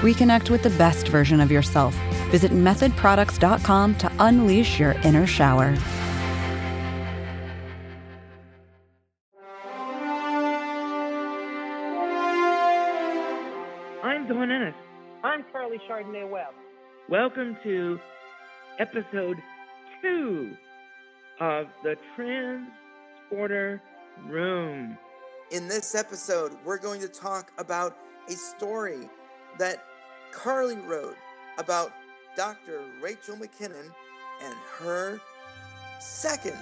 Reconnect with the best version of yourself. Visit methodproducts.com to unleash your inner shower. I'm Dawn Ennis. I'm Karleigh Chardonnay Webb. Welcome to episode two of the Transporter Room. In this episode, we're going to talk about a story that Karleigh wrote about Dr. Rachel McKinnon and her second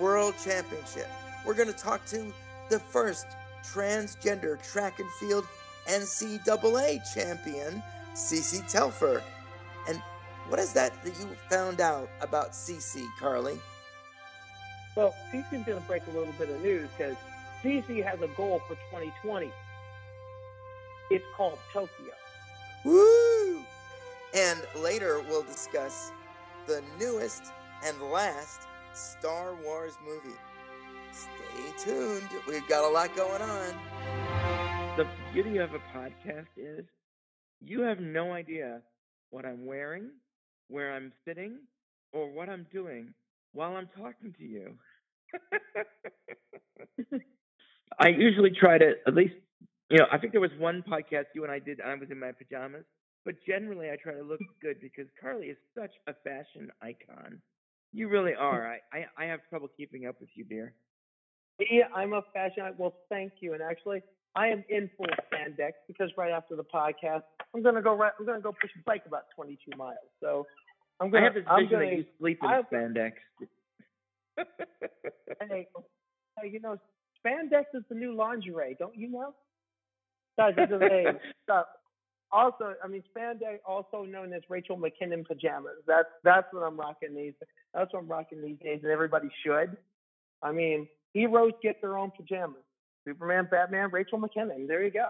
world championship. We're going to talk to the first transgender track and field NCAA champion, Cece Telfer. And what is that that you found out about Cece, Karleigh? Well, Cece's going to break a little bit of news because Cece has a goal for 2020. It's called Tokyo. Woo! And later we'll discuss the newest and last Star Wars movie. Stay tuned. We've got a lot going on. The beauty of a podcast is you have no idea what I'm wearing, where I'm sitting, or what I'm doing while I'm talking to you. I usually try to at least, you know, I think there was one podcast you and I did, I was in my pajamas, but generally I try to look good because Karleigh is such a fashion icon. You really mm. are. I, I, I have trouble keeping up with you, dear. Yeah, I'm a fashion. Well, thank you. And actually, I am in full spandex because right after the podcast, I'm gonna go right. I'm gonna go push a bike about 22 miles. So I'm gonna. I have this I'm vision gonna, that you sleep in I- spandex. Hey, oh, hey, you know, spandex is the new lingerie. Don't you know? Guys, this is hey, stop. Also, I mean, spandex, also known as Rachel McKinnon pajamas. That's that's what I'm rocking these. That's what I'm rocking these days, and everybody should. I mean, heroes get their own pajamas. Superman, Batman, Rachel McKinnon. There you go.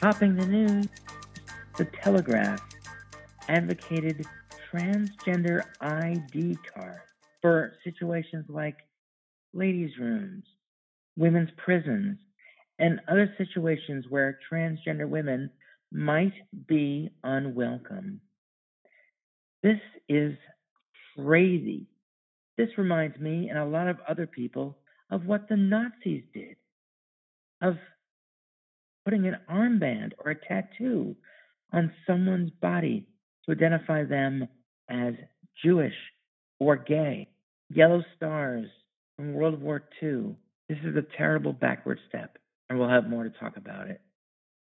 Topping the news, The Telegraph advocated transgender ID cards for situations like ladies' rooms, women's prisons, and other situations where transgender women might be unwelcome. This is crazy. This reminds me and a lot of other people of what the Nazis did, of putting an armband or a tattoo on someone's body to identify them as Jewish or gay. Yellow stars from World War II. This is a terrible backward step, and we'll have more to talk about it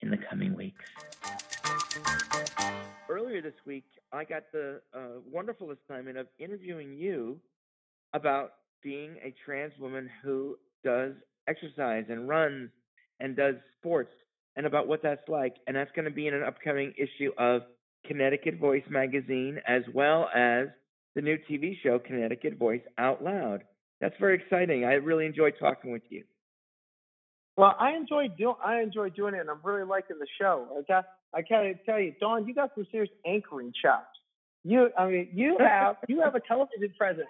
in the coming weeks. Earlier this week, I got the uh, wonderful assignment of interviewing you about being a trans woman who does exercise and runs and does sports and about what that's like. And that's going to be in an upcoming issue of Connecticut Voice magazine as well as the new TV show Connecticut Voice Out Loud. That's very exciting. I really enjoyed talking with you. Well, I enjoy doing I enjoy doing it, and I'm really liking the show. I got I gotta tell you, Dawn, you got some serious anchoring chops. You, I mean, you have you have a television presence.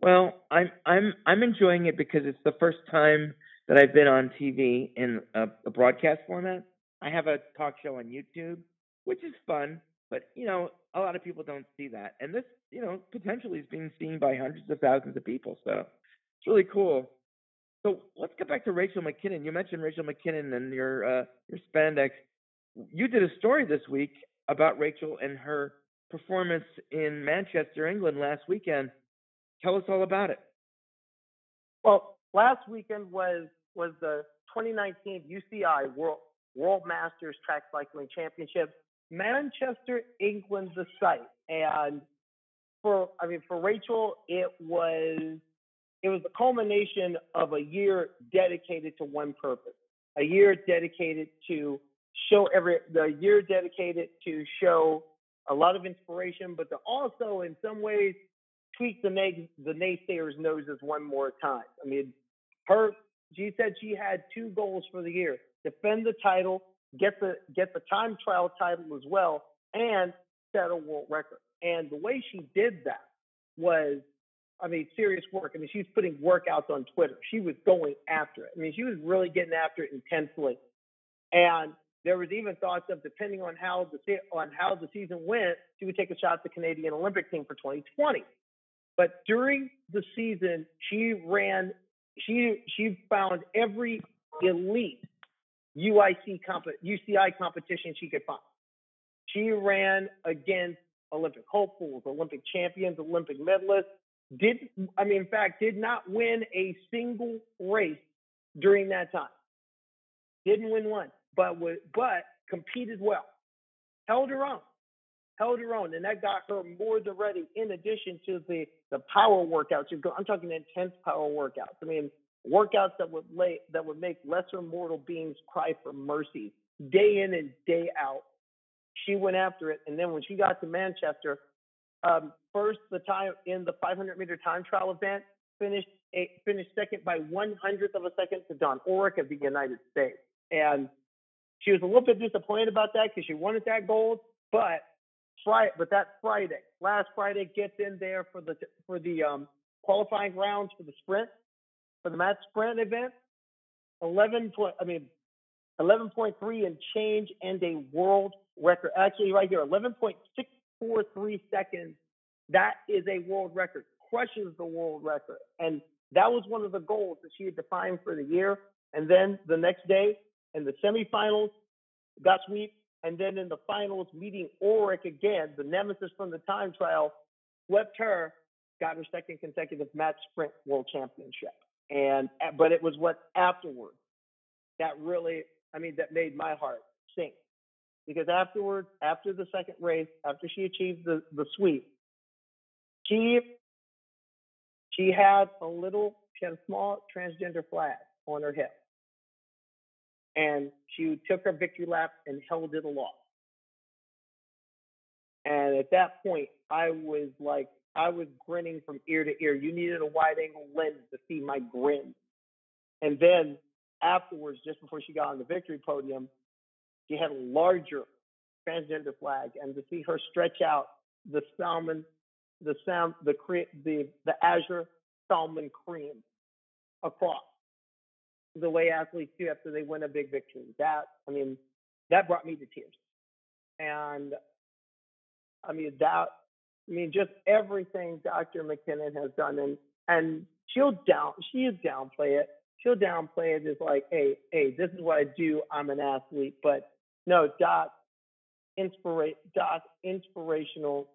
Well, I'm I'm I'm enjoying it because it's the first time that I've been on TV in a, a broadcast format. I have a talk show on YouTube, which is fun, but you know, a lot of people don't see that. And this, you know, potentially is being seen by hundreds of thousands of people. So it's really cool. So let's get back to Rachel McKinnon. You mentioned Rachel McKinnon and your uh, your spandex. You did a story this week about Rachel and her performance in Manchester, England last weekend. Tell us all about it. Well, last weekend was was the 2019 UCI World World Masters Track Cycling Championships. Manchester, England, the site, and for I mean for Rachel, it was it was the culmination of a year dedicated to one purpose, a year dedicated to show every the year dedicated to show a lot of inspiration, but to also in some ways tweak the the naysayers' noses one more time. I mean, her she said she had two goals for the year: defend the title, get the get the time trial title as well, and set a world record. And the way she did that was, I mean, serious work. I mean, she's putting workouts on Twitter. She was going after it. I mean, she was really getting after it intensely. And there was even thoughts of depending on how the on how the season went, she would take a shot at the Canadian Olympic team for 2020. But during the season, she ran, she she found every elite UIC comp, UCI competition she could find. She ran against Olympic hopefuls, Olympic champions, Olympic medalists. Did I mean, in fact, did not win a single race during that time. Didn't win one, but was, but competed well, held her own, held her own, and that got her more than ready. In addition to the the power workouts, I'm talking intense power workouts. I mean, workouts that would lay that would make lesser mortal beings cry for mercy day in and day out she went after it. And then when she got to Manchester, um, first the time in the 500 meter time trial event, finished a, finished second by one hundredth of a second to Dawn Orwick of the United States. And she was a little bit disappointed about that because she wanted that gold, but Friday, but that Friday, last Friday, gets in there for the for the um, qualifying rounds for the sprint, for the match sprint event. Eleven point, I mean, eleven point three and change, and a world record. Actually, right here, 11.643 seconds. That is a world record, crushes the world record. And that was one of the goals that she had defined for the year. And then the next day in the semifinals, got sweep. And then in the finals, meeting Orwick again, the nemesis from the time trial, swept her, got her second consecutive match sprint world championship. And eh, but it was what afterwards that really, I mean, that made my heart sink because afterwards, after the second race, after she achieved the, the sweep, she she had a little, she had a small transgender flag on her hip. And she took her victory lap and held it aloft. And at that point, I was like, I was grinning from ear to ear. You needed a wide angle lens to see my grin. And then afterwards, just before she got on the victory podium, she had a larger transgender flag, and to see her stretch out the salmon, the sam, the the the azure salmon cream across the way athletes do after they win a big victory. That I mean, that brought me to tears, and I mean that. I mean, just everything Dr. McKinnon has done, and and she'll down she'll downplay it. She'll downplay it as like, hey, hey, this is what I do. I'm an athlete, but no, Dot, inspira- Dot, inspirational.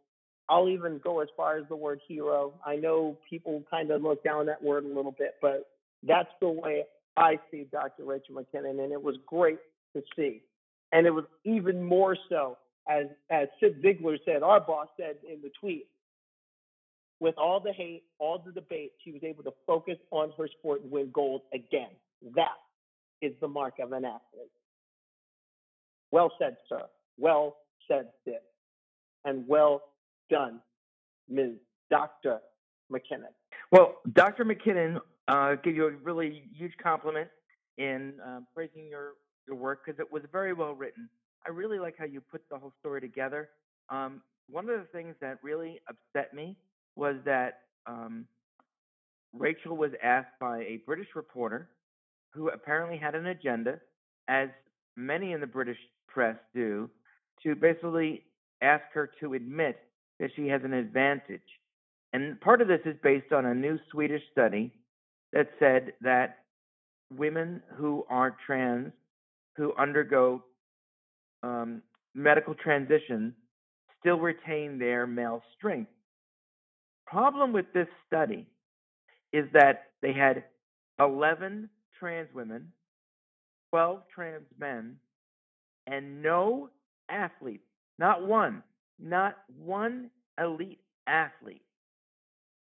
I'll even go as far as the word hero. I know people kind of look down that word a little bit, but that's the way I see Dr. Rachel McKinnon, and it was great to see. And it was even more so, as as Cyd Zeigler said, our boss said in the tweet, with all the hate, all the debate, she was able to focus on her sport and win gold again. That is the mark of an athlete. Well said, sir. Well said, Cyd. And well done, Ms. Dr. McKinnon. Well, Dr. McKinnon uh, gave you a really huge compliment in uh, praising your, your work because it was very well written. I really like how you put the whole story together. Um, one of the things that really upset me was that um, Rachel was asked by a British reporter who apparently had an agenda, as many in the British press do to basically ask her to admit that she has an advantage. And part of this is based on a new Swedish study that said that women who are trans, who undergo um, medical transition, still retain their male strength. Problem with this study is that they had 11 trans women, 12 trans men, and no athlete, not one, not one elite athlete.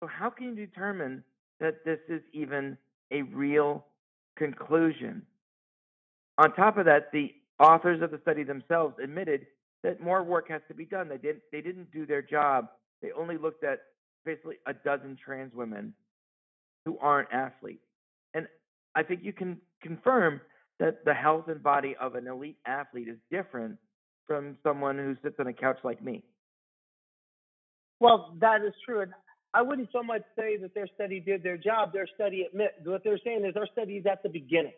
So, how can you determine that this is even a real conclusion? On top of that, the authors of the study themselves admitted that more work has to be done. They didn't they didn't do their job. They only looked at basically a dozen trans women who aren't athletes. And I think you can confirm that the health and body of an elite athlete is different from someone who sits on a couch like me. Well, that is true. And I wouldn't so much say that their study did their job. Their study admit what they're saying is our study is at the beginning.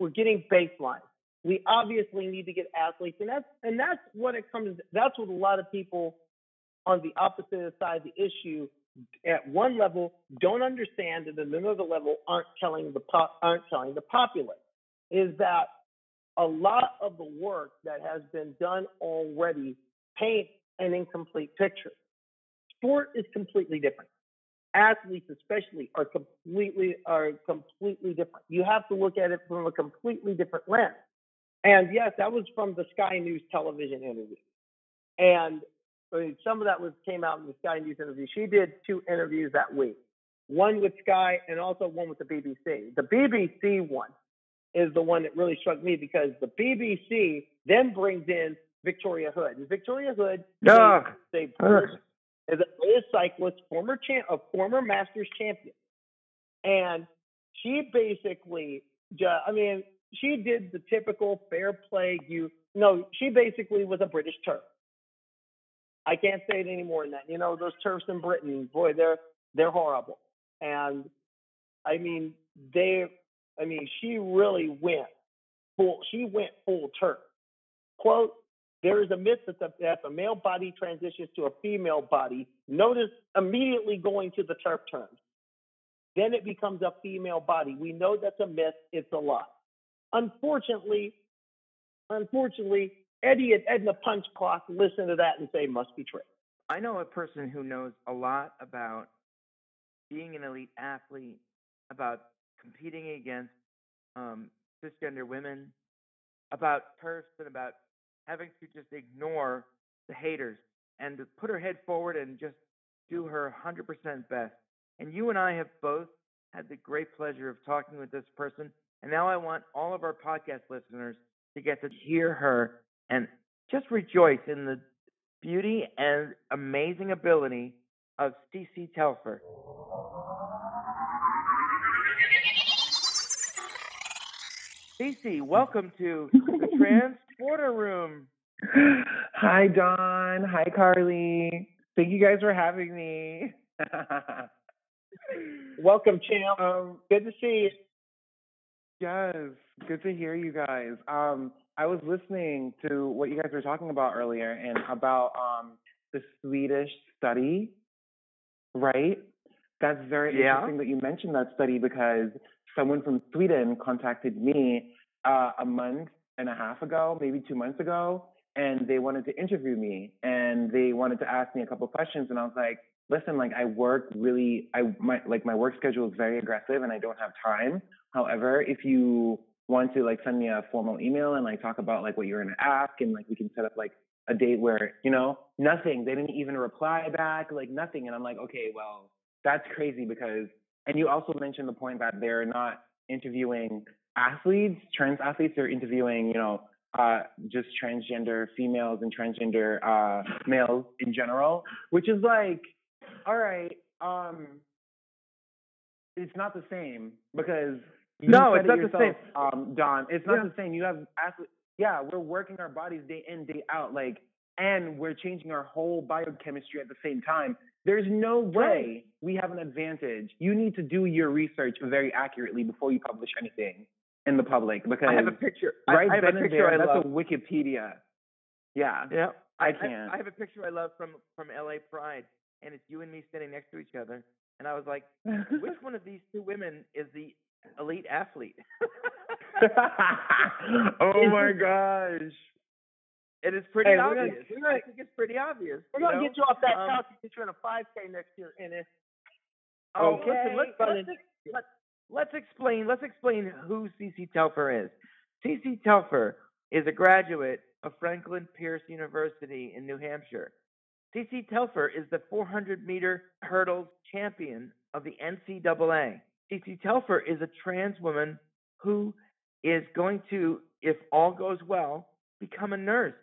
We're getting baseline. We obviously need to get athletes, and that's and that's what it comes. That's what a lot of people on the opposite side of the issue at one level don't understand, and at another level aren't telling the pop, aren't telling the populace is that a lot of the work that has been done already paints an incomplete picture. Sport is completely different. Athletes, especially, are completely are completely different. You have to look at it from a completely different lens. And yes, that was from the Sky News television interview. And I mean, some of that was came out in the Sky News interview. She did two interviews that week, one with Sky and also one with the BBC. The BBC one is the one that really struck me because the BBC then brings in Victoria Hood. And Victoria Hood Ugh. is a is a cyclist, former champ, a former Masters champion, and she basically, ju- I mean, she did the typical fair play. You no, she basically was a British TERF. I can't say it any more than that. You know, those TERFs in Britain, boy, they're they're horrible. And I mean, they I mean, she really went full she went full TERF. Quote, there is a myth that the, that the male body transitions to a female body. Notice immediately going to the TERF terms. Then it becomes a female body. We know that's a myth. It's a lie. Unfortunately, unfortunately, Eddie and Edna Punch Clock listen to that and say must be true. I know a person who knows a lot about being an elite athlete, about competing against um, cisgender women, about TERFs, and about having to just ignore the haters and put her head forward and just do her 100% best. And you and I have both had the great pleasure of talking with this person. And now I want all of our podcast listeners to get to hear her and just rejoice in the beauty and amazing ability of CC Telfer. CC, welcome to the Transporter Room. Hi, Dawn. Hi, Karleigh. Thank you guys for having me. Welcome, champ. um, Good to see you. Yes, good to hear you guys. Um, I was listening to what you guys were talking about earlier and about um the Swedish study, right? That's very Yeah. interesting that you mentioned that study because someone from Sweden contacted me uh, a month and a half ago, maybe two months ago, and they wanted to interview me and they wanted to ask me a couple questions, and I was like, listen, like I work really, I my like my work schedule is very aggressive and I don't have time. However, if you want to like send me a formal email and like talk about like what you're gonna ask and like we can set up like a date where you know nothing they didn't even reply back like nothing. And i'm like okay well that's crazy because and you also mentioned the point that they're not interviewing athletes trans athletes they're interviewing you know uh just transgender females and transgender uh males in general which is like all right um it's not the same because you No, it's it not the yourself, Um, Dawn, it's not Yeah. the same. You have athlete. Yeah, we're working our bodies day in, day out, like, and we're changing our whole biochemistry at the same time. There's no way we have an advantage. You need to do your research very accurately before you publish anything in the public because I have a picture. I- right I, have then a picture there, I that's love. a Wikipedia. Yeah. Yeah, I can't. I, have a picture I love from from LA Pride, and it's you and me standing next to each other. And I was like, which one of these two women is the elite athlete? oh my gosh. It is pretty Hey, we're gonna- obvious. gonna- I think it's pretty obvious. We're gonna know? get you off that Um, couch and get you in a 5K next year, Ennis. Oh, Okay. listen, let's, let's, let's, let's explain. Let's explain who CC Telfer is. CC Telfer is a graduate of Franklin Pierce University in New Hampshire. CC Telfer is the 400 meter hurdles champion of the NCAA. CC Telfer is a trans woman who is going to, if all goes well, become a nurse.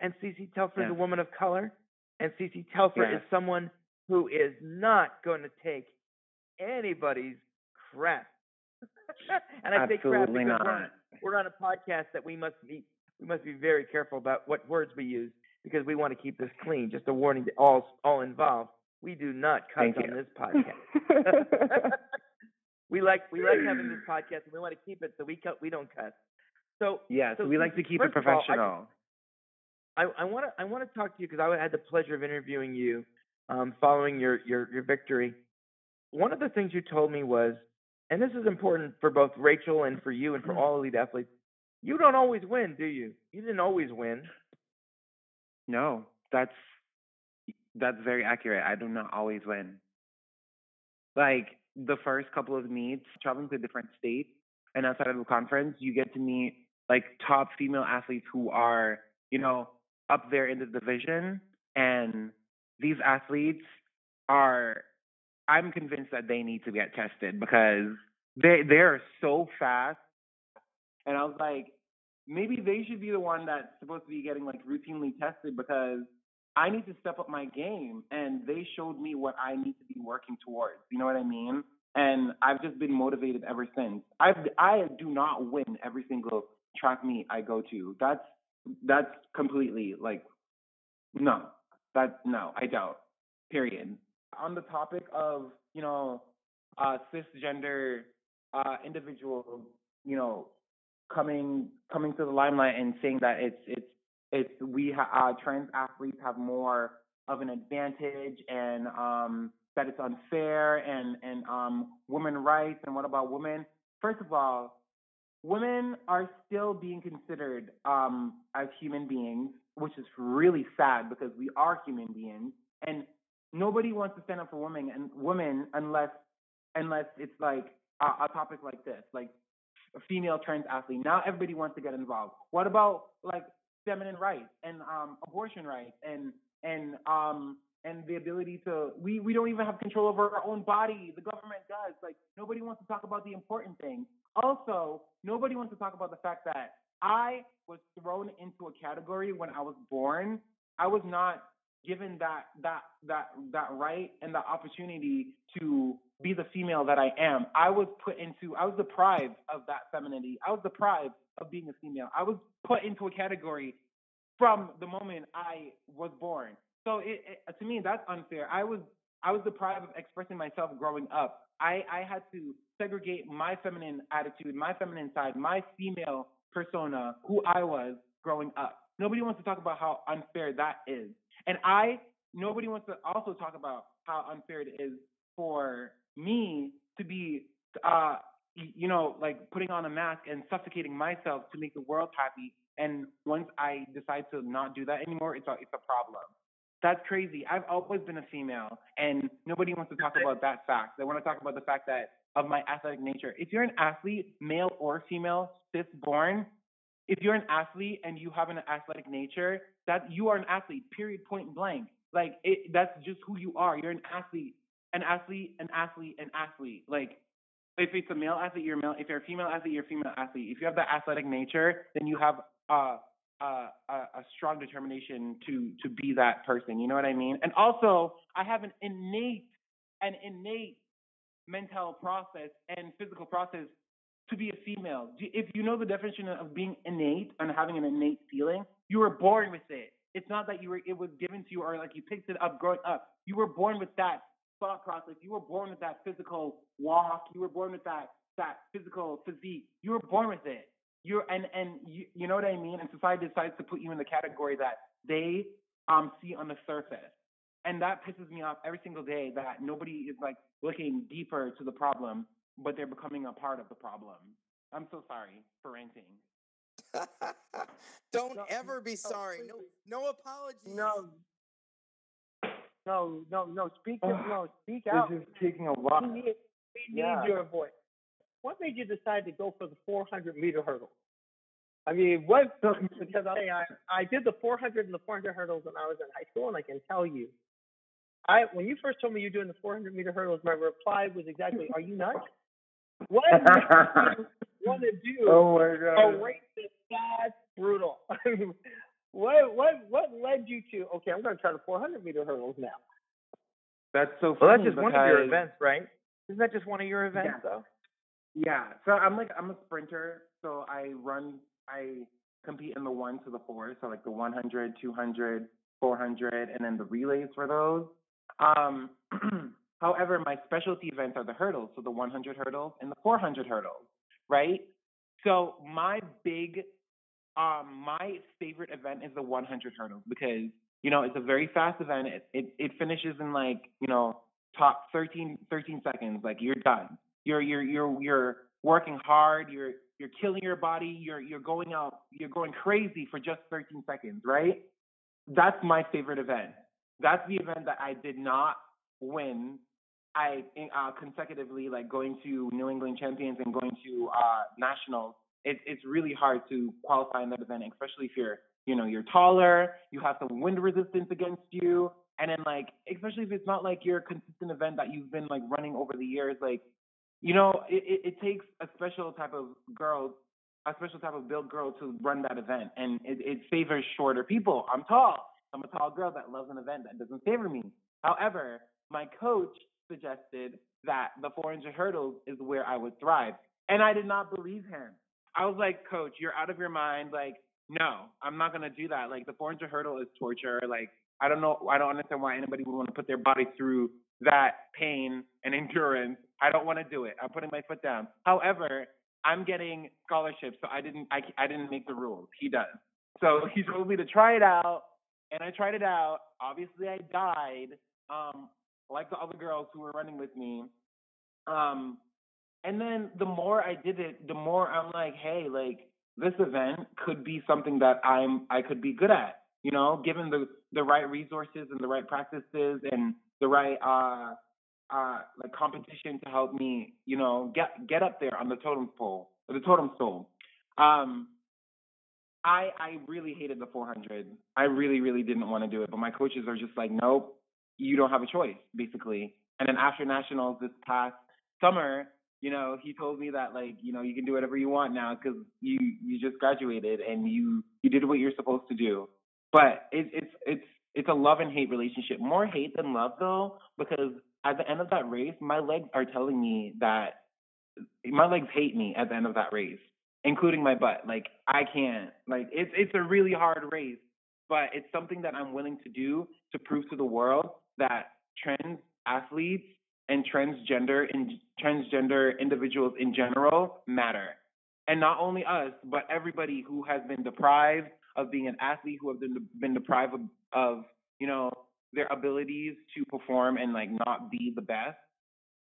And Cece Telfer is a woman of color, and Cece Telfer is someone who is not going to take anybody's crap. and I say crap Absolutely because we're on, not. we're on a podcast that we must be we must be very careful about what words we use because we want to keep this clean. Just a warning to all all involved. We do not cuss Thank on you. this podcast. we like we like having this podcast and we want to keep it so we cut we don't cuss. So yes, so we like to keep it of all, professional. I, I want to I want to talk to you because I had the pleasure of interviewing you um, following your, your your victory. One of the things you told me was, and this is important for both Rachel and for you and for all elite athletes. You don't always win, do you? You didn't always win. No, that's that's very accurate. I do not always win. Like the first couple of meets, traveling to different states and outside of the conference, you get to meet like top female athletes who are, you know, up there in the division. And these athletes are I'm convinced that they need to get tested because they they're so fast. And I was like, maybe they should be the one that's supposed to be getting like routinely tested because I need to step up my game and they showed me what I need to be working towards. You know what I mean? And I've just been motivated ever since. I I do not win every single track meet I go to. That's that's completely like no. That no, I don't. Period. On the topic of, you know, uh cisgender uh individuals, you know, coming coming to the limelight and saying that it's it's it's we ha- uh, trans athletes have more of an advantage and um that it's unfair and and um women rights and what about women first of all women are still being considered um as human beings which is really sad because we are human beings and nobody wants to stand up for women and women unless unless it's like a, a topic like this like a female trans athlete. Now everybody wants to get involved. What about like feminine rights and um, abortion rights and and um and the ability to we we don't even have control over our own body. The government does. Like nobody wants to talk about the important things. Also, nobody wants to talk about the fact that I was thrown into a category when I was born. I was not given that that that that right and the opportunity to be the female that I am. I was put into I was deprived of that femininity. I was deprived of being a female. I was put into a category from the moment I was born. So it, it to me that's unfair. I was I was deprived of expressing myself growing up. I, I had to segregate my feminine attitude, my feminine side, my female persona, who I was growing up. Nobody wants to talk about how unfair that is. And I, nobody wants to also talk about how unfair it is for me to be, uh, you know, like putting on a mask and suffocating myself to make the world happy. And once I decide to not do that anymore, it's a, it's a problem. That's crazy. I've always been a female, and nobody wants to talk about that fact. They want to talk about the fact that of my athletic nature. If you're an athlete, male or female, cis born, if you're an athlete and you have an athletic nature, that you are an athlete. Period. Point blank. Like it, that's just who you are. You're an athlete, an athlete, an athlete, an athlete. Like if it's a male athlete, you're male. If you're a female athlete, you're a female athlete. If you have that athletic nature, then you have a, a strong determination to to be that person. You know what I mean? And also, I have an innate, an innate mental process and physical process to be a female. If you know the definition of being innate and having an innate feeling, you were born with it. It's not that you were it was given to you or like you picked it up growing up. You were born with that thought process. You were born with that physical walk. You were born with that that physical physique. You were born with it. You're and and you, you know what I mean. And society decides to put you in the category that they um see on the surface, and that pisses me off every single day. That nobody is like looking deeper to the problem, but they're becoming a part of the problem. I'm so sorry for ranting. Don't No, ever be no, sorry. No, no apologies. No, no, no, no. Speak, Ugh, no, speak out. This is taking a lot. We need, we need Yeah. your voice. What made you decide to go for the 400 meter hurdle? I mean, what? Because I, I I did the 400 and the 400 hurdles when I was in high school, and I can tell you, I when you first told me you're doing the 400 meter hurdles, my reply was exactly, "Are you nuts? What makes you want to do oh my a god. race as fast brutal. what what what led you to? Okay, I'm going to try the 400 meter hurdles now. That's so. Well, that's just one of your events, right? Isn't that just one of your events, Yeah. though? Yeah. So I'm like I'm a sprinter. So I run. I compete in the one to the four. So like the 100, 200, 400, and then the relays for those. Um, however, my specialty events are the hurdles. So the 100 hurdles and the 400 hurdles. Right. So my big, um, my favorite event is the 100 hurdles because you know it's a very fast event. It it, it finishes in like you know top 13 13 seconds. Like you're done. You're you're you're you're working hard. You're you're killing your body. You're you're going out. You're going crazy for just 13 seconds, right? That's my favorite event. That's the event that I did not win. I uh, consecutively like going to New England Champions and going to uh, nationals. It, it's really hard to qualify in that event, especially if you're you know you're taller. You have some wind resistance against you, and then like especially if it's not like your consistent event that you've been like running over the years, like you know, it, it, it takes a special type of girl, a special type of built girl to run that event, and it, it favors shorter people. I'm tall. I'm a tall girl that loves an event that doesn't favor me. However, my coach suggested that the 400 hurdles is where I would thrive, and I did not believe him. I was like, Coach, you're out of your mind. Like, no, I'm not gonna do that. Like, the 400 hurdle is torture. Like, I don't know. I don't understand why anybody would want to put their body through that pain and endurance. I don't want to do it. I'm putting my foot down. However, I'm getting scholarships, so I didn't. I, I didn't make the rules. He does. So he told me to try it out, and I tried it out. Obviously, I died, um, like the other girls who were running with me. Um, and then the more I did it, the more I'm like, hey, like this event could be something that I'm I could be good at. You know, given the the right resources and the right practices and the right uh uh like competition to help me, you know, get get up there on the totem pole, the totem pole. Um, I I really hated the 400. I really really didn't want to do it, but my coaches are just like, nope, you don't have a choice, basically. And then after nationals this past summer, you know, he told me that like, you know, you can do whatever you want now because you you just graduated and you you did what you're supposed to do. But it, it's it's it's a love and hate relationship. More hate than love though, because at the end of that race, my legs are telling me that my legs hate me at the end of that race, including my butt. Like I can't. Like it's it's a really hard race, but it's something that I'm willing to do to prove to the world that trans athletes and transgender transgender individuals in general matter. And not only us, but everybody who has been deprived of being an athlete, who have been been deprived of, of you know their abilities to perform and like not be the best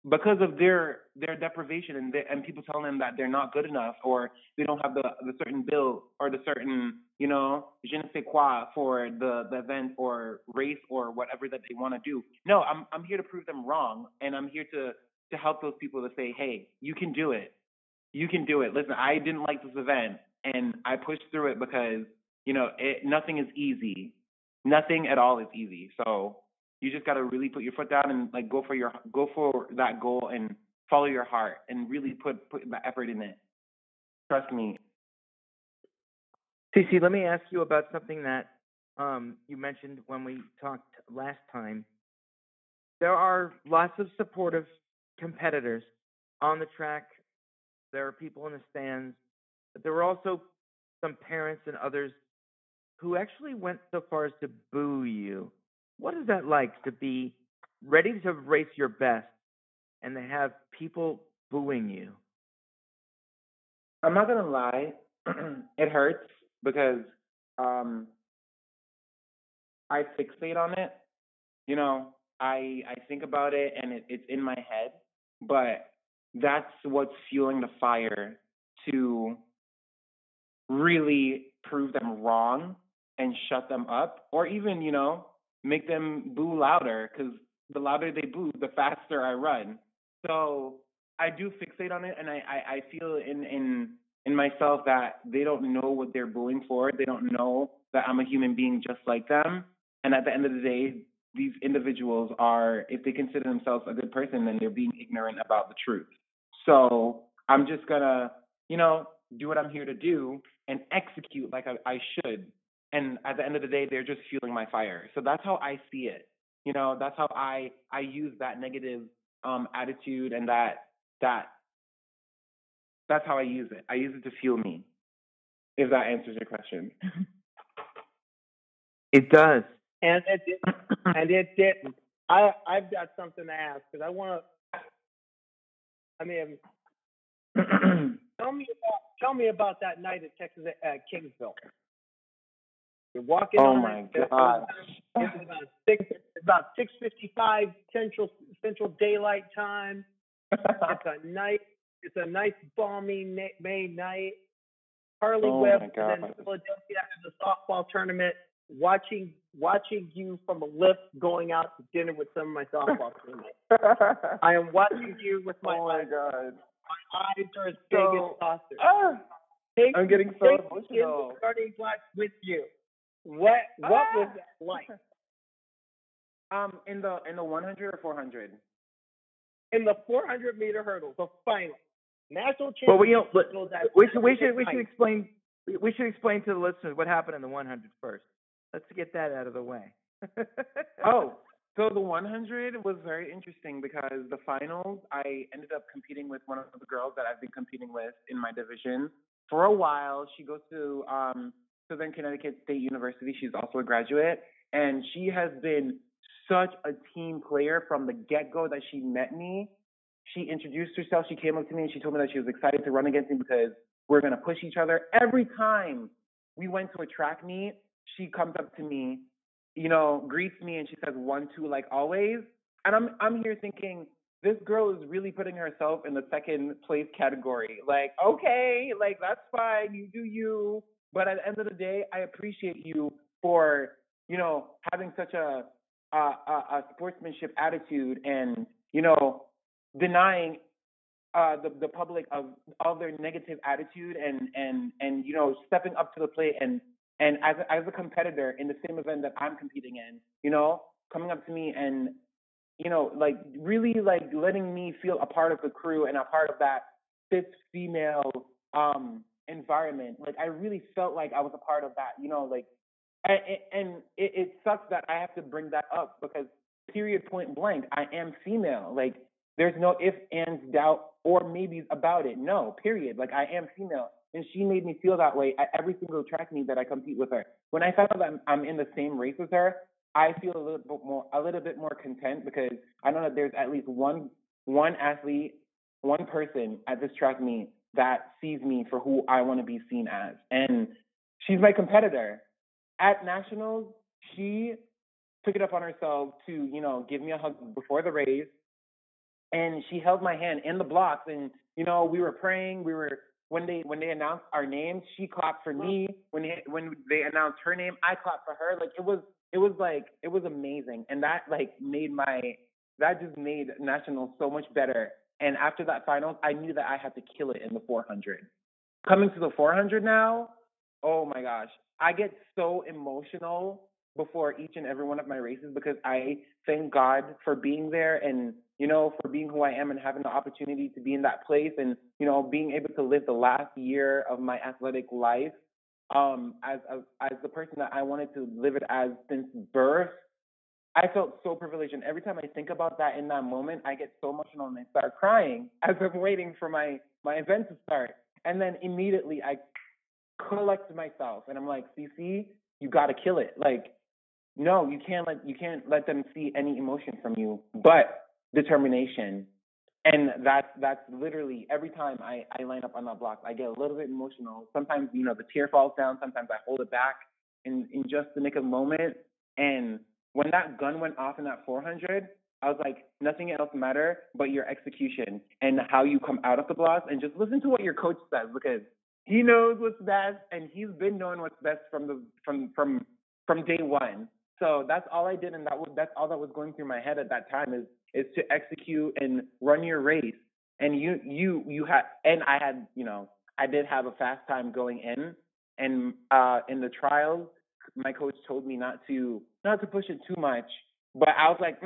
because of their their deprivation and they, and people telling them that they're not good enough or they don't have the the certain bill or the certain you know je ne sais quoi for the the event or race or whatever that they want to do. No, I'm I'm here to prove them wrong and I'm here to to help those people to say, hey, you can do it. You can do it. Listen, I didn't like this event and I pushed through it because you know it, nothing is easy. Nothing at all is easy. So you just got to really put your foot down and like go for your go for that goal and follow your heart and really put put the effort in it. Trust me. Cece, let me ask you about something that um, you mentioned when we talked last time. There are lots of supportive competitors on the track. There are people in the stands, but there were also some parents and others who actually went so far as to boo you. What is that like to be ready to race your best and to have people booing you? I'm not gonna lie, it hurts because um, I fixate on it. You know, I I think about it and it, it's in my head, but that's what's fueling the fire to really prove them wrong and shut them up, or even you know make them boo louder because the louder they boo, the faster I run. So I do fixate on it, and I, I, I feel in, in in myself that they don't know what they're booing for. They don't know that I'm a human being just like them. And at the end of the day, these individuals are, if they consider themselves a good person, then they're being ignorant about the truth. So I'm just gonna, you know, do what I'm here to do and execute like I, I should. And at the end of the day, they're just fueling my fire. So that's how I see it. You know, that's how I I use that negative um, attitude and that that that's how I use it. I use it to fuel me. If that answers your question. It does. And it did, and it didn't. I I've got something to ask because I want to. I mean, tell me about tell me about that night at Texas at Kingsville. You're walking. oh on, my gosh. It's about six. It's about six fifty-five Central Central Daylight Time. It's a night. It's a nice balmy May night. Harley Oh Webb in Philadelphia after the softball tournament, watching watching you from a lift going out to dinner with some of my softball teammates. I am watching you with my, oh my eyes. god. my eyes are as big as saucers. Ah, I'm getting so take me in emotional. the starting blocks with you. What what was Ah. that like? Um, in the in the 100 or 400. In the 400 meter hurdles, the final national championship. Well, we don't. But we should. We should. We should explain. we- We should explain to the listeners what happened in the 100 first. Let's get that out of the way. Oh, so the 100 was very interesting because the finals, I ended up competing with one of the girls that I've been competing with in my division for a while. She goes to um, Southern Connecticut State University. She's also a graduate, and she has been such a team player from the get go that she met me. She introduced herself. She came up to me and she told me that she was excited to run against me because we're going to push each other. Every time we went to a track meet, she comes up to me you know, greets me and she says one, two, like always. And I'm I'm here thinking, this girl is really putting herself in the second place category. Like, okay, like that's fine, you do you. But at the end of the day, I appreciate you for, you know, having such a a, a, sportsmanship attitude and, you know, denying uh, the the public of all their negative attitude and and and you know stepping up to the plate and and as a, as a competitor in the same event that I'm competing in, you know, coming up to me and you know like really like letting me feel a part of the crew and a part of that fifth female um environment. Like I really felt like I was a part of that, you know, like and, it, it sucks that I have to bring that up because period point blank, I am female. Like there's no if, ands, doubt, or maybes about it. No, period. Like I am female. And she made me feel that way at every single track meet that I compete with her. When I found out that I'm, I'm in the same race as her, I feel a little bit more a little bit more content because I know that there's at least one one athlete, one person at this track meet that sees me for who I want to be seen as. And she's my competitor. At nationals, she took it up on herself to, you know, give me a hug before the race. And she held my hand in the blocks and, you know, we were praying, we were when they when they announced our names, she clapped for me. When they when they announced her name, I clapped for her. Like it was it was like it was amazing. And that like made my that just made nationals so much better. And after that finals, I knew that I had to kill it in the 400. Coming to the 400 now, oh my gosh, I get so emotional before each and every one of my races because I thank God for being there and you know for being who I am and having the opportunity to be in that place and you know being able to live the last year of my athletic life um as as, as the person that I wanted to live it as since birth. I felt so privileged and every time I think about that in that moment I get so emotional and I start crying as I'm waiting for my my event to start. And then immediately I collect myself and I'm like, CC, you gotta kill it. Like no, you can't let you can't let them see any emotion from you, but determination. And that's that's literally every time I, I line up on that block, I get a little bit emotional. Sometimes, you know, the tear falls down, sometimes I hold it back in, in just the nick of moment. And when that gun went off in that four hundred, I was like, nothing else matter but your execution and how you come out of the blocks and just listen to what your coach says because he knows what's best and he's been knowing what's best from the from from from day one. So that's all I did, and that was that's all that was going through my head at that time is is to execute and run your race. And you you you had and I had you know I did have a fast time going in, and uh, in the trials, my coach told me not to not to push it too much. But I was like,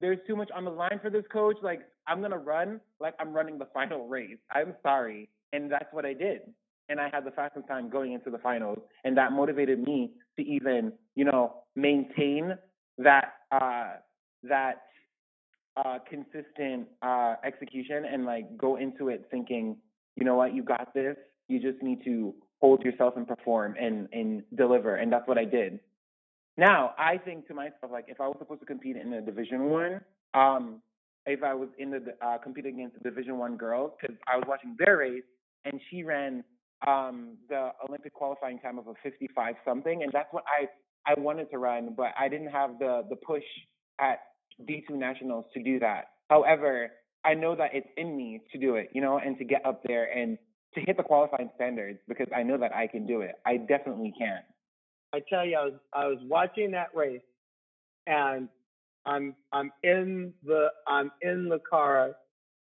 there's too much on the line for this coach. Like I'm gonna run like I'm running the final race. I'm sorry, and that's what I did. and I had the fastest time going into the finals, and that motivated me to even, you know, maintain that uh, that uh, consistent uh, execution and like go into it thinking, you know what, you got this. You just need to hold yourself and perform and and deliver, and that's what I did. Now I think to myself, like if I was supposed to compete in a Division One, um, if I was in the uh, competing against the Division One girls, because I was watching their race and she ran um, the Olympic qualifying time of a 55 something, and that's what I I wanted to run, but I didn't have the the push at D2 nationals to do that. However, I know that it's in me to do it, you know, and to get up there and to hit the qualifying standards because I know that I can do it. I definitely can. I tell you, I was I was watching that race, and I'm I'm in the I'm in the car,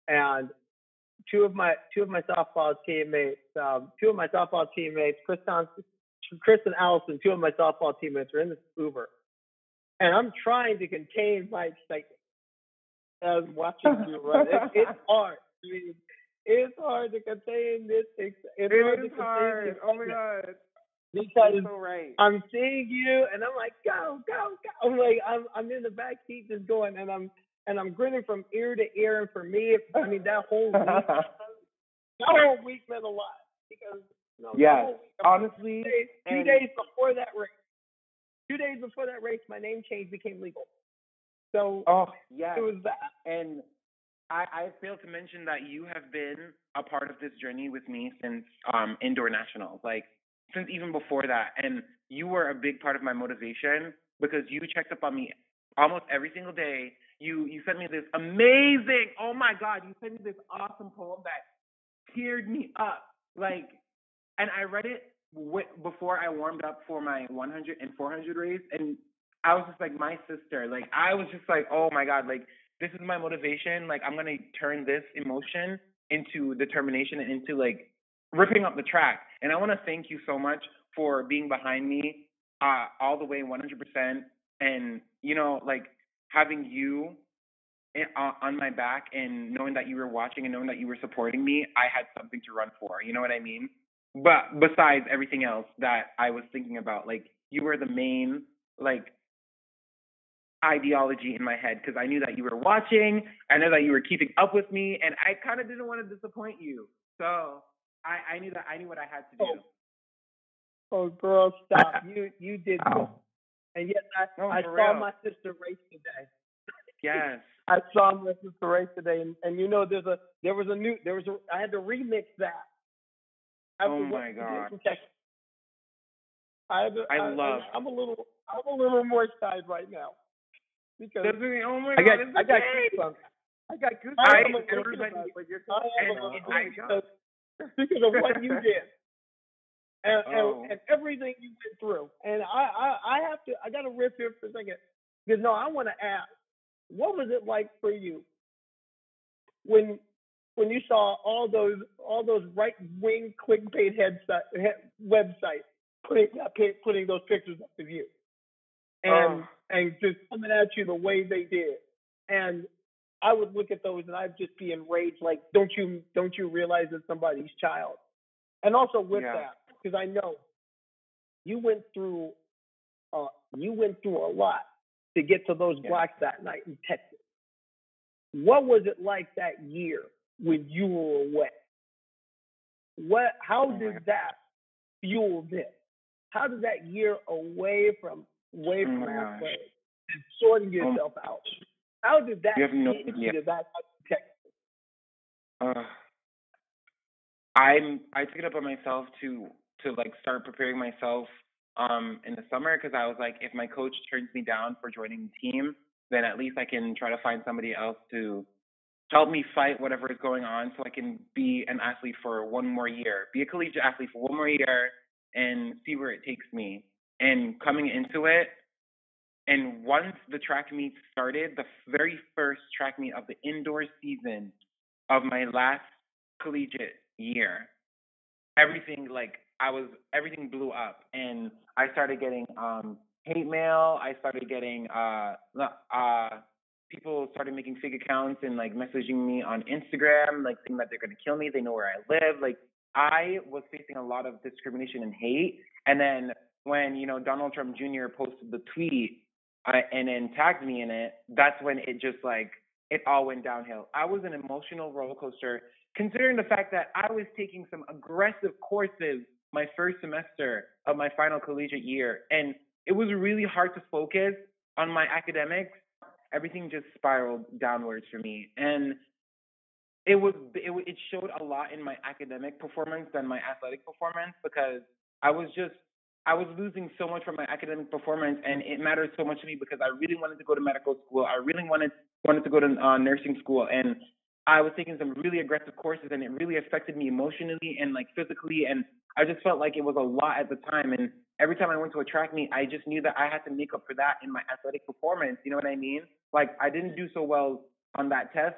and two of my two of my softball teammates, um, two of my softball teammates, Chris Thompson, Chris and Allison, two of my softball teammates are in this Uber, and I'm trying to contain my excitement as watching you run. It, it's hard. I mean, it's hard to contain this. It's it hard is hard. Oh my god. because so right. I'm seeing you, and I'm like, go, go, go. I'm like, I'm, I'm in the back seat just going, and I'm, and I'm grinning from ear to ear. And for me, I mean, that whole week, that whole week meant a lot because, you know, Yeah, honestly, two days, two days before that race, two days before that race, my name change became legal. So Oh yeah. it was that. And I, I failed to mention that you have been a part of this journey with me since um, indoor nationals, like since even before that. And you were a big part of my motivation because you checked up on me almost every single day. You you sent me this amazing, oh my God, you sent me this awesome poem that teared me up. Like, and I read it w- before I warmed up for my 100 and 400 race, and I was just like my sister. Like I was just like, oh my God, like this is my motivation. Like I'm gonna turn this emotion into determination and into like ripping up the track. And I want to thank you so much for being behind me uh, all the way 100%. And you know, like having you uh, on my back and knowing that you were watching and knowing that you were supporting me, I had something to run for. You know what I mean? But besides everything else that I was thinking about, like you were the main like ideology in my head because I knew that you were watching. I know that you were keeping up with me, and I kind of didn't want to disappoint you. So I, I knew that I knew what I had to do. Oh, oh girl, stop! You you did Ow. good. And yes, I, No, I saw real. my sister race today. Yes. I saw my sister race today, and, and you know, there's a there was a new there was a I had to remix that. After Oh my God. from Texas. I, had to, I love- I'm a little I'm a little more excited right now because Doesn't oh my I got God, I got goosebumps. I got goosebumps. I- about but you're I have and a I because because of what you did. And, Oh. and, and everything you went through, and I, I, I have to, I got to riff here for a second, because no, I want to ask, what was it like for you when, when you saw all those, all those right wing clickbait headset, he- websites putting, uh, putting those pictures up of you, and Oh. And just coming at you the way they did, and I would look at those and I'd just be enraged, like, don't you, don't you realize it's somebody's child? And also with Yeah. that, because I know you went through, uh, you went through a lot to get to those Yeah. blocks that night in Texas. What was it like that year when you were away? What? How Oh did that fuel this? How did that year away from away Oh from gosh. and sorting Oh. yourself out? How did that You have no get you idea. to that? Uh, I'm I took it up on myself to to like start preparing myself um in the summer because I was like if my coach turns me down for joining the team then at least I can try to find somebody else to help me fight whatever is going on so I can be an athlete for one more year be a collegiate athlete for one more year and see where it takes me and coming into it and once the track meet started the very first track meet of the indoor season of my last collegiate year, everything like I was everything blew up and I started getting um hate mail, I started getting uh uh people started making fake accounts and like messaging me on Instagram, like saying that they're gonna kill me, they know where I live, like I was facing a lot of discrimination and hate. And then when, you know, Donald Trump Jr. posted the tweet and then tagged me in it, that's when it just like, it all went downhill. I was an emotional roller coaster, considering the fact that I was taking some aggressive courses my first semester of my final collegiate year. And it was really hard to focus on my academics. Everything just spiraled downwards for me. And it was it, it showed a lot in my academic performance than my athletic performance because I was just I was losing so much from my academic performance, and it mattered so much to me because I really wanted to go to medical school. I really wanted wanted to go to uh, nursing school, and I was taking some really aggressive courses, and it really affected me emotionally and like physically, and I just felt like it was a lot at the time. And every time I went to a track meet, I just knew that I had to make up for that in my athletic performance. You know what I mean? Like I didn't do so well on that test,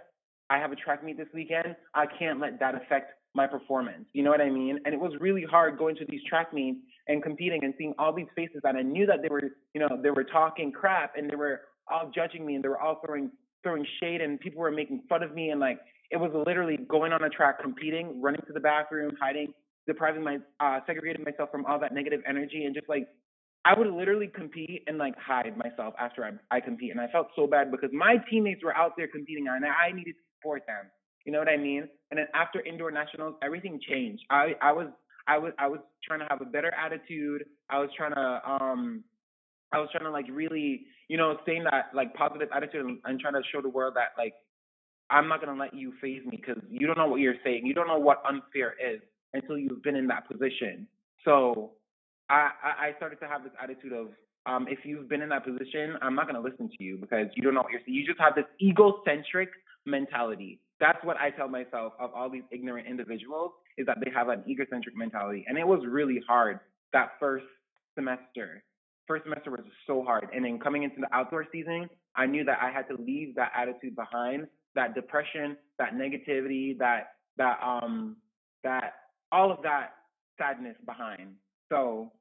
I have a track meet this weekend. I can't let that affect my performance. You know what I mean? And it was really hard going to these track meets and competing and seeing all these faces that I knew that they were, you know, they were talking crap and they were all judging me and they were all throwing throwing shade and people were making fun of me and like it was literally going on a track, competing, running to the bathroom, hiding, depriving my uh segregating myself from all that negative energy and just like I would literally compete and like hide myself after I, I compete. And I felt so bad because my teammates were out there competing and I needed to support them. You know what I mean? And then after indoor nationals, everything changed. I I was I was I was trying to have a better attitude. I was trying to um I was trying to like really you know saying that like positive attitude and, and trying to show the world that like I'm not gonna let you phase me because you don't know what you're saying. You don't know what unfair is until you've been in that position. So I I started to have this attitude of um, if you've been in that position, I'm not to listen to you because you don't know what you're saying. You just have this egocentric mentality. That's what I tell myself of all these ignorant individuals is that they have an egocentric mentality. And it was really hard that first semester. First semester was so hard. And then coming into the outdoor season, I knew that I had to leave that attitude behind, that depression, that negativity, that that um that all of that sadness behind. So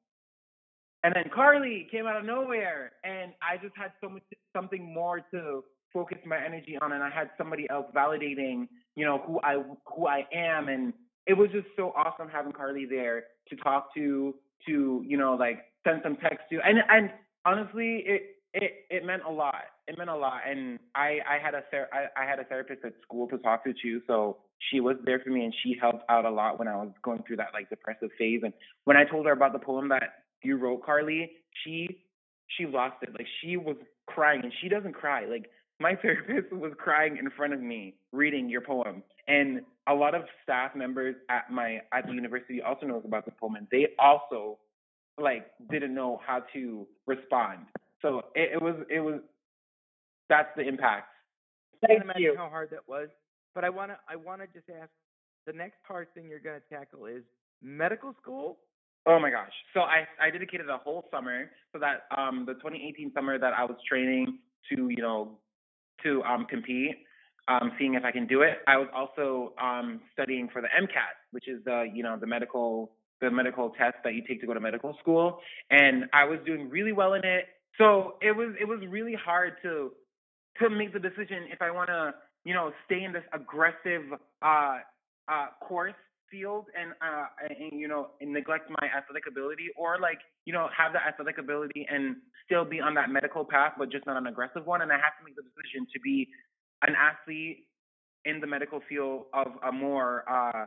and then Karleigh came out of nowhere and I just had so much something more to focus my energy on and I had somebody else validating, you know, who I who I am and it was just so awesome having Karleigh there to talk to, to, you know, like send some text to and and honestly it it it meant a lot. It meant a lot. And I I had a ther- I, I had a therapist at school to talk to too, so she was there for me and she helped out a lot when I was going through that like depressive phase. And when I told her about the poem that you wrote, Karleigh, she she lost it. Like she was crying and she doesn't cry. Like my therapist was crying in front of me reading your poem. And a lot of staff members at my at the university also knows about the poem and they also like didn't know how to respond. So it, it was it was that's the impact. I can imagine you. how hard that was. But I wanna I wanna just ask the next hard thing you're gonna tackle is medical school. Oh my gosh. So I I dedicated a whole summer so that um the 2018 summer that I was training to, you know, to um, compete, um, seeing if I can do it. I was also um, studying for the MCAT, which is the you know the medical the medical test that you take to go to medical school, and I was doing really well in it. So it was it was really hard to to make the decision if I want to you know stay in this aggressive uh, uh, course field and uh and, you know and neglect my athletic ability or like you know have the athletic ability and still be on that medical path but just not an aggressive one. And I have to make the decision to be an athlete in the medical field of a more uh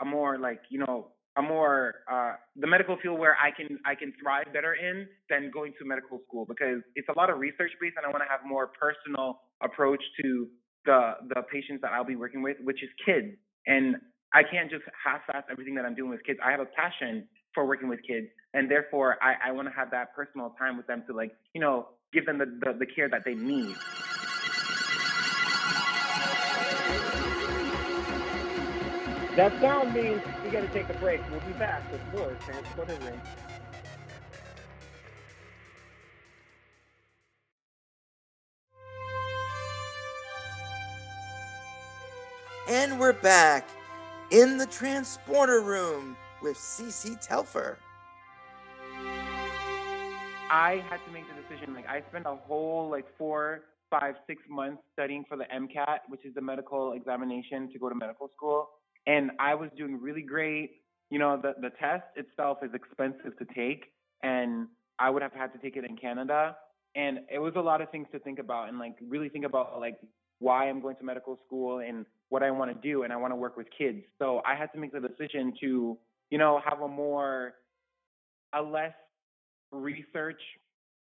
a more like you know a more uh the medical field where I can I can thrive better in than going to medical school because it's a lot of research based and I want to have more personal approach to the the patients that I'll be working with which is kids. And I can't just half-ass everything that I'm doing with kids. I have a passion for working with kids, and therefore I, I want to have that personal time with them to like, you know, give them the, the, the care that they need. That sound means we got to take a break. We'll be back with more Transporter Room. And we're back in the transporter room with CeCé Telfer. I had to make the decision. Like I spent a whole like four, five, six months studying for the MCAT, which is the medical examination to go to medical school. And I was doing really great. you know, the the test itself is expensive to take, and I would have had to take it in Canada, and it was a lot of things to think about, and like really think about like why I'm going to medical school and what I want to do, and I want to work with kids. So I had to make the decision to, you know, have a more, a less research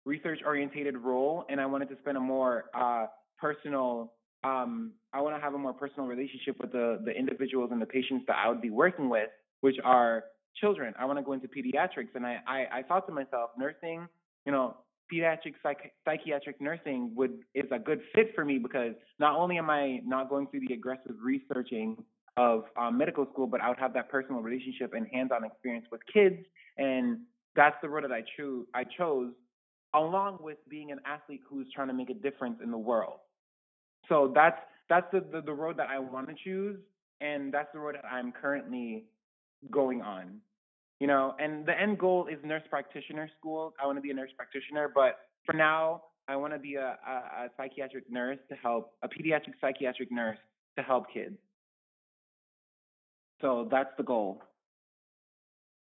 research orientated role, and I wanted to spend a more uh, personal. Um, I want to have a more personal relationship with the the individuals and the patients that I would be working with, which are children. I want to go into pediatrics, and I I, I thought to myself, nursing, you know, pediatric psych- psychiatric nursing would is a good fit for me because not only am I not going through the aggressive researching of um, medical school, but I would have that personal relationship and hands-on experience with kids, and that's the road that I chose. I chose along with being an athlete who's trying to make a difference in the world. So that's that's the, the, the road that I want to choose, and that's the road that I'm currently going on. You know, and the end goal is nurse practitioner school. I want to be a nurse practitioner, but for now, I want to be a, a, a psychiatric nurse to help a pediatric psychiatric nurse to help kids. So that's the goal.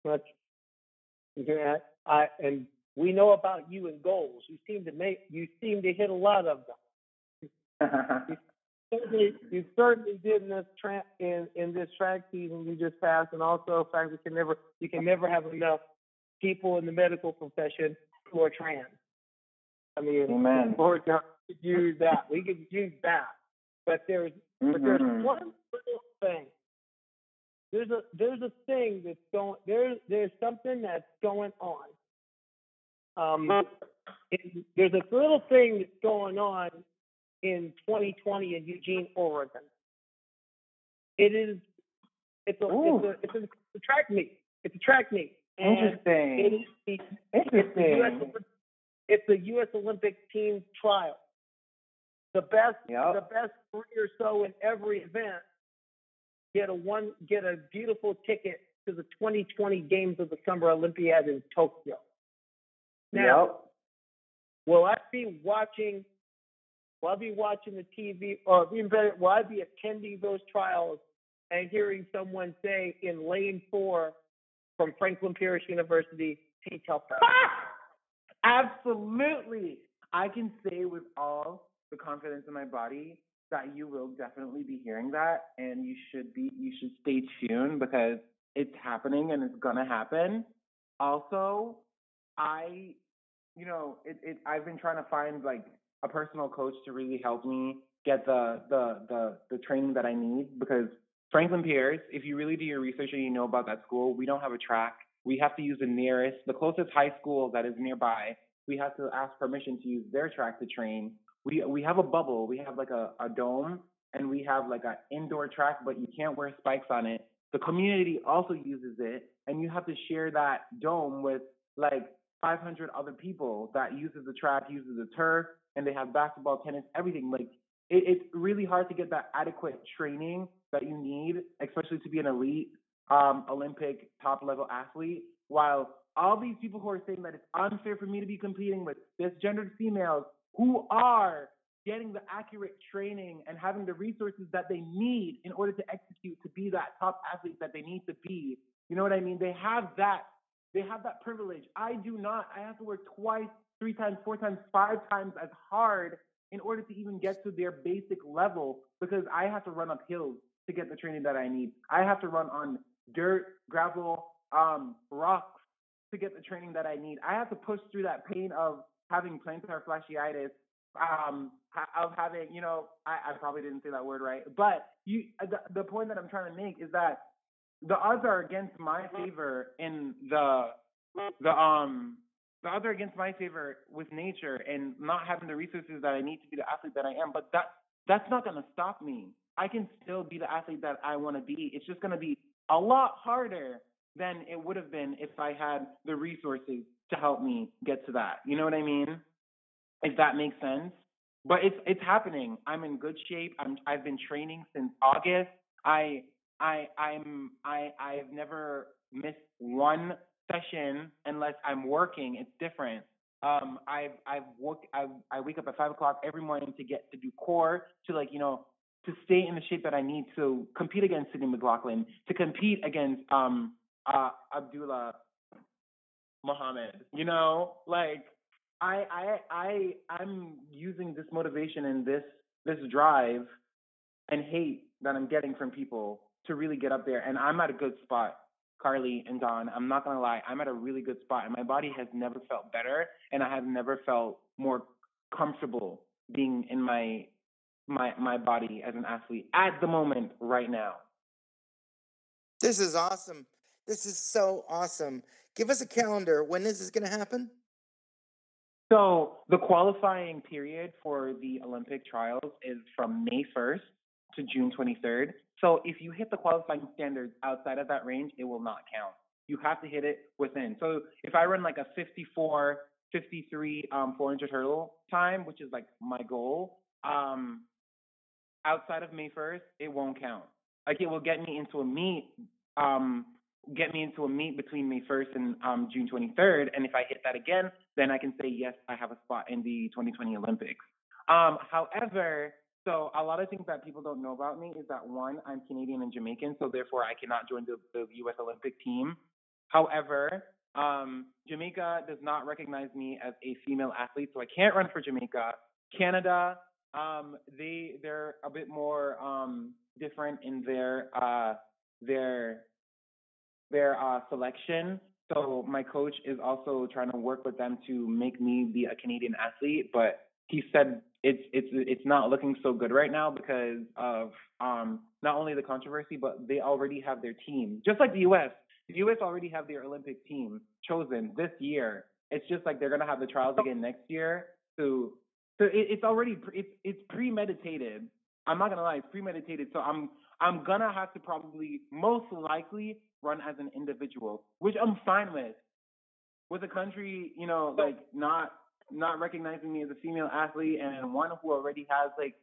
Much. Yeah, I and we know about you and goals. You seem to make you seem to hit a lot of them. you, certainly, you certainly did in this track in, in this track season you just passed, and also the fact we can never you can never have enough people in the medical profession who are trans. I mean, Amen. Lord, no, we could use that. We could use that. But there's mm-hmm. but there's one little thing. There's a there's a thing that's going there's there's something that's going on um, there's a little thing that's going on in 2020 in Eugene, Oregon. It is it's a it's a, it's a, it's a track meet. It's a track meet. And Interesting. It is the, Interesting. It's the, US, it's the U.S. Olympic team trial. The best yep. the best three or so in every event get a one get a beautiful ticket to the 2020 Games of the Summer Olympiad in Tokyo. Now, yep. will I be watching? Will I be watching the TV, or even better, will I be attending those trials and hearing someone say in lane four from Franklin Pierce University, T. Telfer? Absolutely. I can say with all the confidence in my body that you will definitely be hearing that, and you should be. You should stay tuned because it's happening and it's gonna happen. Also, I, you know, it, it I've been trying to find like a personal coach to really help me get the the the the training that I need because Franklin Pierce, if you really do your research and you know about that school, we don't have a track. We have to use the nearest, the closest high school that is nearby. We have to ask permission to use their track to train. We we have a bubble. We have like a, a dome and we have like an indoor track, but you can't wear spikes on it. The community also uses it, and you have to share that dome with like 500 other people that uses the track, uses the turf, and they have basketball, tennis, everything. Like it, it's really hard to get that adequate training that you need, especially to be an elite um, Olympic top level athlete. While all these people who are saying that it's unfair for me to be competing with cisgendered females who are getting the accurate training and having the resources that they need in order to execute to be that top athlete that they need to be. You know what I mean? They have that they have that privilege. I do not. I have to work twice, three times, four times, five times as hard in order to even get to their basic level because I have to run up hills to get the training that I need. I have to run on dirt, gravel, um, rocks to get the training that I need. I have to push through that pain of having plantar fasciitis, um, of having, you know, I, I probably didn't say that word right, but you, the, the point that I'm trying to make is that the odds are against my favor in the the um the are against my favor with nature and not having the resources that I need to be the athlete that I am. But that that's not gonna stop me. I can still be the athlete that I want to be. It's just gonna be a lot harder than it would have been if I had the resources to help me get to that. You know what I mean? If that makes sense. But it's it's happening. I'm in good shape. I'm I've been training since August. I I I'm I I've never missed one session unless I'm working. It's different. Um, I've I've. I I wake up at five o'clock every morning to get to do core to like you know to stay in the shape that I need to compete against Sydney McLaughlin, to compete against um uh, Dalilah Muhammad. You know, like I I I I'm using this motivation and this this drive and hate that I'm getting from people to really get up there, and I'm at a good spot. Karleigh and Dawn, I'm not gonna lie, I'm at a really good spot, and my body has never felt better, and I have never felt more comfortable being in my my my body as an athlete at the moment right now. This is awesome. This is so awesome. Give us a calendar. When is this going to happen? So the qualifying period for the Olympic trials is from May 1st to June 23rd. So if you hit the qualifying standards outside of that range, it will not count. You have to hit it within. So if I run like a 54, 53 um, 400 hurdle time, which is like my goal, um, outside of May 1st, it won't count. Like it will get me into a meet, um, get me into a meet between May 1st and um, June 23rd. And if I hit that again, then I can say, yes, I have a spot in the 2020 Olympics. Um, however, so a lot of things that people don't know about me is that one, I'm Canadian and Jamaican, so therefore I cannot join the, the U.S. Olympic team. However, um, Jamaica does not recognize me as a female athlete, so I can't run for Jamaica. Canada, um, they they're a bit more um, different in their uh, their their uh, selection. So my coach is also trying to work with them to make me be a Canadian athlete, but he said it's it's it's not looking so good right now because of um, not only the controversy, but they already have their team, just like the U.S. The U.S. already have their Olympic team chosen this year. It's just like they're gonna have the trials again next year. So so it, it's already it's it's premeditated. I'm not gonna lie, it's premeditated. So I'm I'm gonna have to probably most likely run as an individual, which I'm fine with. With a country, you know, like not not recognizing me as a female athlete and one who already has like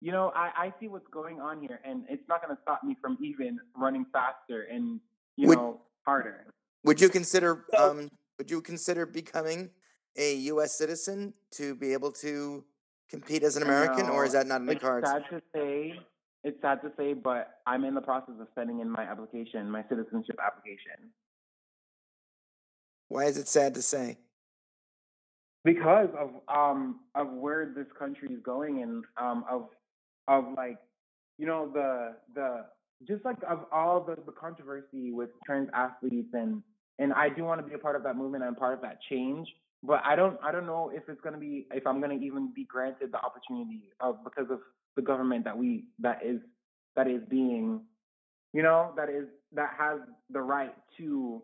you know, I, I see what's going on here and it's not gonna stop me from even running faster and, you Would- know, harder. Would you consider um, would you consider becoming a U.S. citizen to be able to compete as an American, or is that not in the it's cards? sad to say. It's sad to say, but I'm in the process of sending in my application, my citizenship application. Why is it sad to say? Because of um of where this country is going and um of of like you know the the just like of all the, the controversy with trans athletes and and I do want to be a part of that movement and part of that change but I don't I don't know if it's gonna be if I'm gonna even be granted the opportunity of because of the government that we that is that is being you know that is that has the right to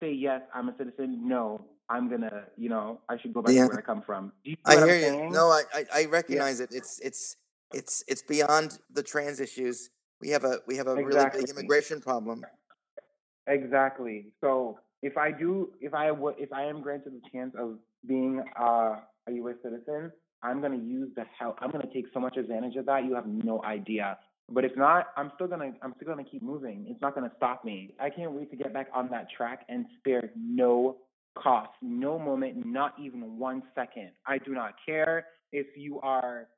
say yes I'm a citizen. No I'm gonna you know I should go back Yeah. to where I come from you I hear you. No, I, I, recognize it. It's it's it's it's beyond the trans issues. We have a we have a really big immigration problem. Exactly. So if I do, if I would, if I am granted the chance of being uh, a U.S. citizen, I'm gonna use the hell. I'm gonna take so much advantage of that. You have no idea. But if not, I'm still gonna, I'm still gonna keep moving. It's not gonna stop me. I can't wait to get back on that track and spare no cost, no moment, not even one second. I do not care if you are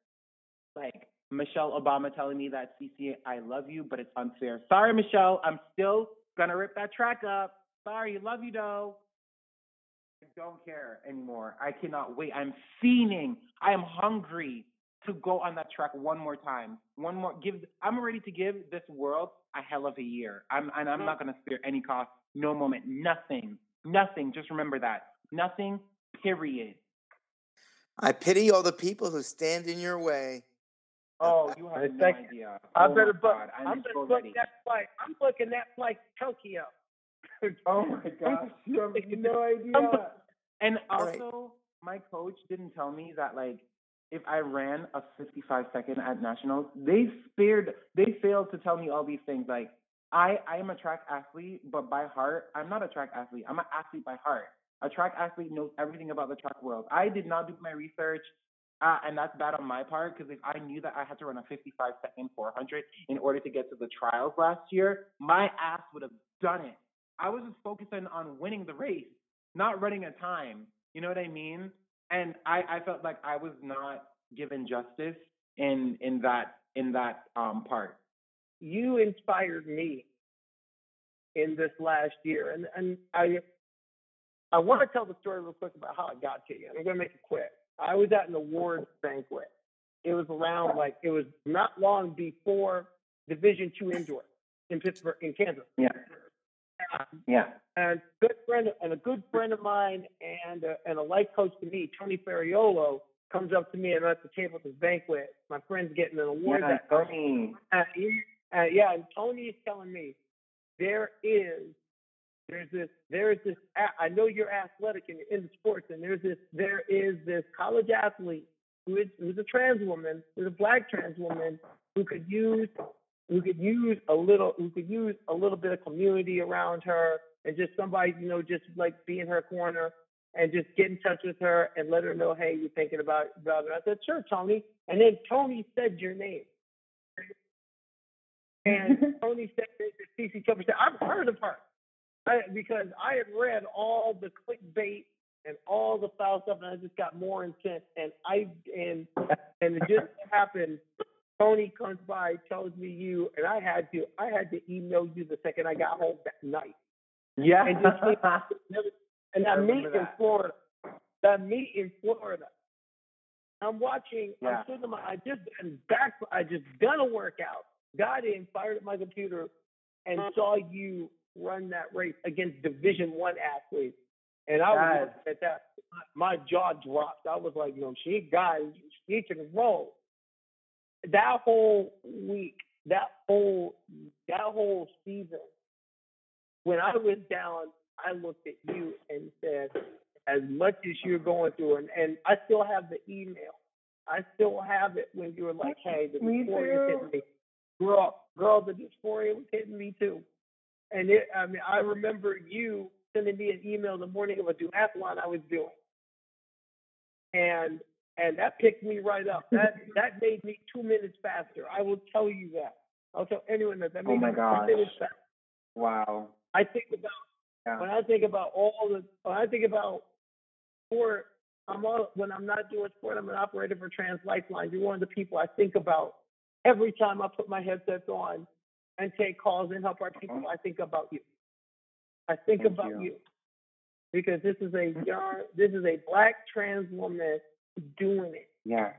like Michelle Obama telling me that CeCé, I love you, but it's unfair. Sorry, Michelle, I'm still gonna rip that track up. Sorry, love you though. I don't care anymore. I cannot wait. I'm fiending. I am hungry to go on that track one more time. One more give I'm ready to give this world a hell of a year. I'm and I'm not gonna spare any cost, no moment, nothing. Nothing. Just remember that. Nothing, period. I pity all the people who stand in your way. Oh, you have I no think- idea. I oh better book. God, I'm, I'm so booking ready. that flight. I'm booking that flight to Tokyo. Oh my gosh, you have no idea. And Right. also, my coach didn't tell me that like if I ran a 55 second at nationals, they spared, they failed to tell me all these things. Like I, I am a track athlete, but by heart, I'm not a track athlete. I'm an athlete by heart. A track athlete knows everything about the track world. I did not do my research. Uh, and that's bad on my part because if I knew that I had to run a 55 second 400 in order to get to the trials last year, my ass would have done it. I was just focusing on winning the race, not running a time. You know what I mean? And I, I felt like I was not given justice in in that in that um part. You inspired me in this last year, and and I I want to tell the story real quick about how I got to you. I'm gonna make it quick. I was at an awards banquet. It was around like it was not long before Division Two indoor in Pittsburg, in Kansas. Yeah. Um, Yeah. and good friend and a good friend of mine and a, and a life coach to me, Tony Ferraiolo, comes up to me and I'm at the table at this banquet. My friend's getting an award. Yeah, that Tony. he- uh, yeah, and Tony is telling me there is there's this there is this I know you're athletic and you're into sports and there's this there is this college athlete who is who's a trans woman, who's a black trans woman who could use who could use a little who could use a little bit of community around her and just somebody, you know, just like be in her corner and just get in touch with her and let her know, hey, you're thinking about about her. I said, sure, Tony. And then Tony said your name. And Tony said that CC Chopper said, I've heard of her. I, because I had read all the clickbait and all the foul stuff, and I just got more intent. And I and and it just happened. Tony comes by, tells me you, and I had to I had to email you the second I got home that night. Yeah. And just and I that meet remember in. Florida, that meet in Florida. I'm watching. Yeah. I'm sitting. in my- I just been back. I just done a workout. Got in, fired up my computer, and saw you run that race against Division One athletes. And I was Yes. at that. My jaw dropped. I was like, "No, she got. She can roll." That whole week, that whole that whole season, when I was down, I looked at you and said, as much as you're going through, and, and I still have the email. I still have it when you were like, hey, the too. hitting me. Girl, girl, the dysphoria was hitting me too. And it, I mean, I remember you sending me an email the morning of a duathlon I was doing. And and that picked me right up. That that made me two minutes faster. I will tell you that. I'll tell anyone that. That Oh my me gosh. two minutes faster. Wow. I think about Yeah. when I think about all the when I think about sport, I'm all when I'm not doing sport, I'm an operator for Trans Lifeline. You're one of the people I think about every time I put my headsets on and take calls and help our people. I think about you. I think Thank about you. you. Because this is a mm-hmm. young this is a black trans woman doing it. Yeah.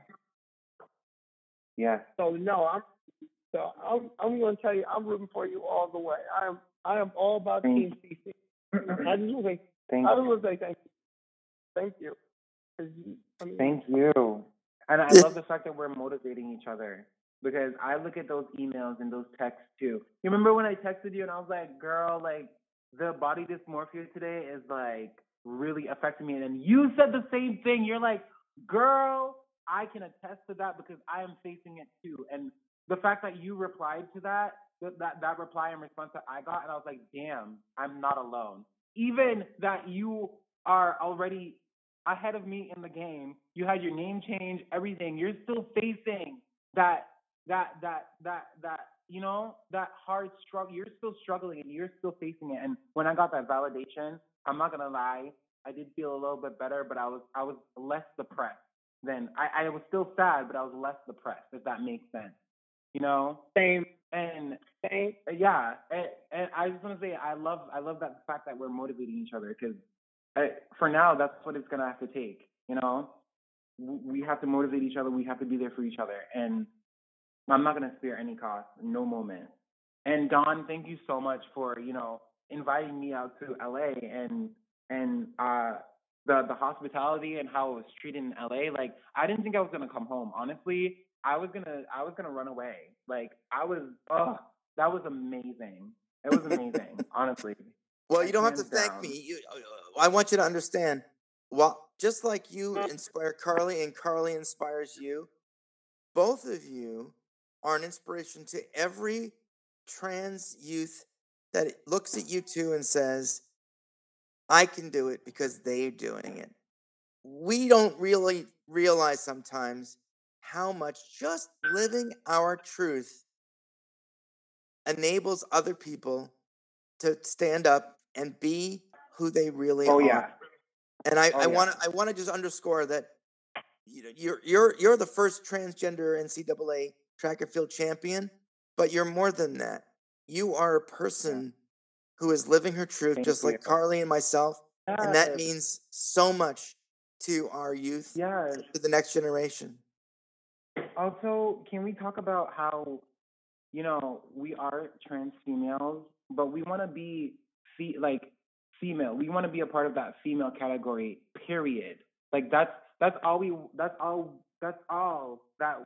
Yeah. So no, I'm so I'm I'm gonna tell you I'm rooting for you all the way. I am I am all about Thank Team CeCé. I just want to say Thank I just want to say thank you. Thank you- I mean, Thank you. And I love the fact that we're motivating each other because I look at those emails and those texts too. You remember when I texted you and I was like, girl, like the body dysmorphia today is like really affecting me. And then you said the same thing. You're like, girl, I can attest to that because I am facing it too. And the fact that you replied to that, that, that, reply and response that I got, and I was like, damn, I'm not alone. Even that you are already ahead of me in the game. You had your name change, everything. You're still facing that that that that that you know that hard struggle. You're still struggling and you're still facing it. And when I got that validation, I'm not gonna lie, I did feel a little bit better, but I was I was less depressed. Then I, I was still sad, but I was less depressed. If that makes sense, you know. same, And same. uh, yeah, and, and I just want to say I love I love that fact that we're motivating each other because for now that's what it's gonna have to take. You know, we have to motivate each other. We have to be there for each other, and I'm not gonna spare any cost, no moment. And Dawn, thank you so much for you know inviting me out to LA and and uh the the hospitality and how it was treated in LA. Like I didn't think I was gonna come home. Honestly, I was gonna I was gonna run away. Like I was oh that was amazing. It was amazing, honestly. Well, you don't have to thank down. me. You, uh, I want you to understand. Well, just like you inspire Karleigh and Karleigh inspires you, both of you are an inspiration to every trans youth that looks at you two and says, I can do it because they're doing it. We don't really realize sometimes how much just living our truth enables other people to stand up and be who they really Oh are. yeah. And I, Oh, I yeah. want to I want to just underscore that you know, you're you're you're the first transgender NCAA track and field champion, but you're more than that. You are a person who is living her truth, Thank just like. Karleigh and myself, and that means so much to our youth, Yes. to the next generation. Also, can we talk about how, you know, we are trans females, but we want to be fe- like female. We want to be a part of that female category. Period. Like that's that's all we that's all that's all that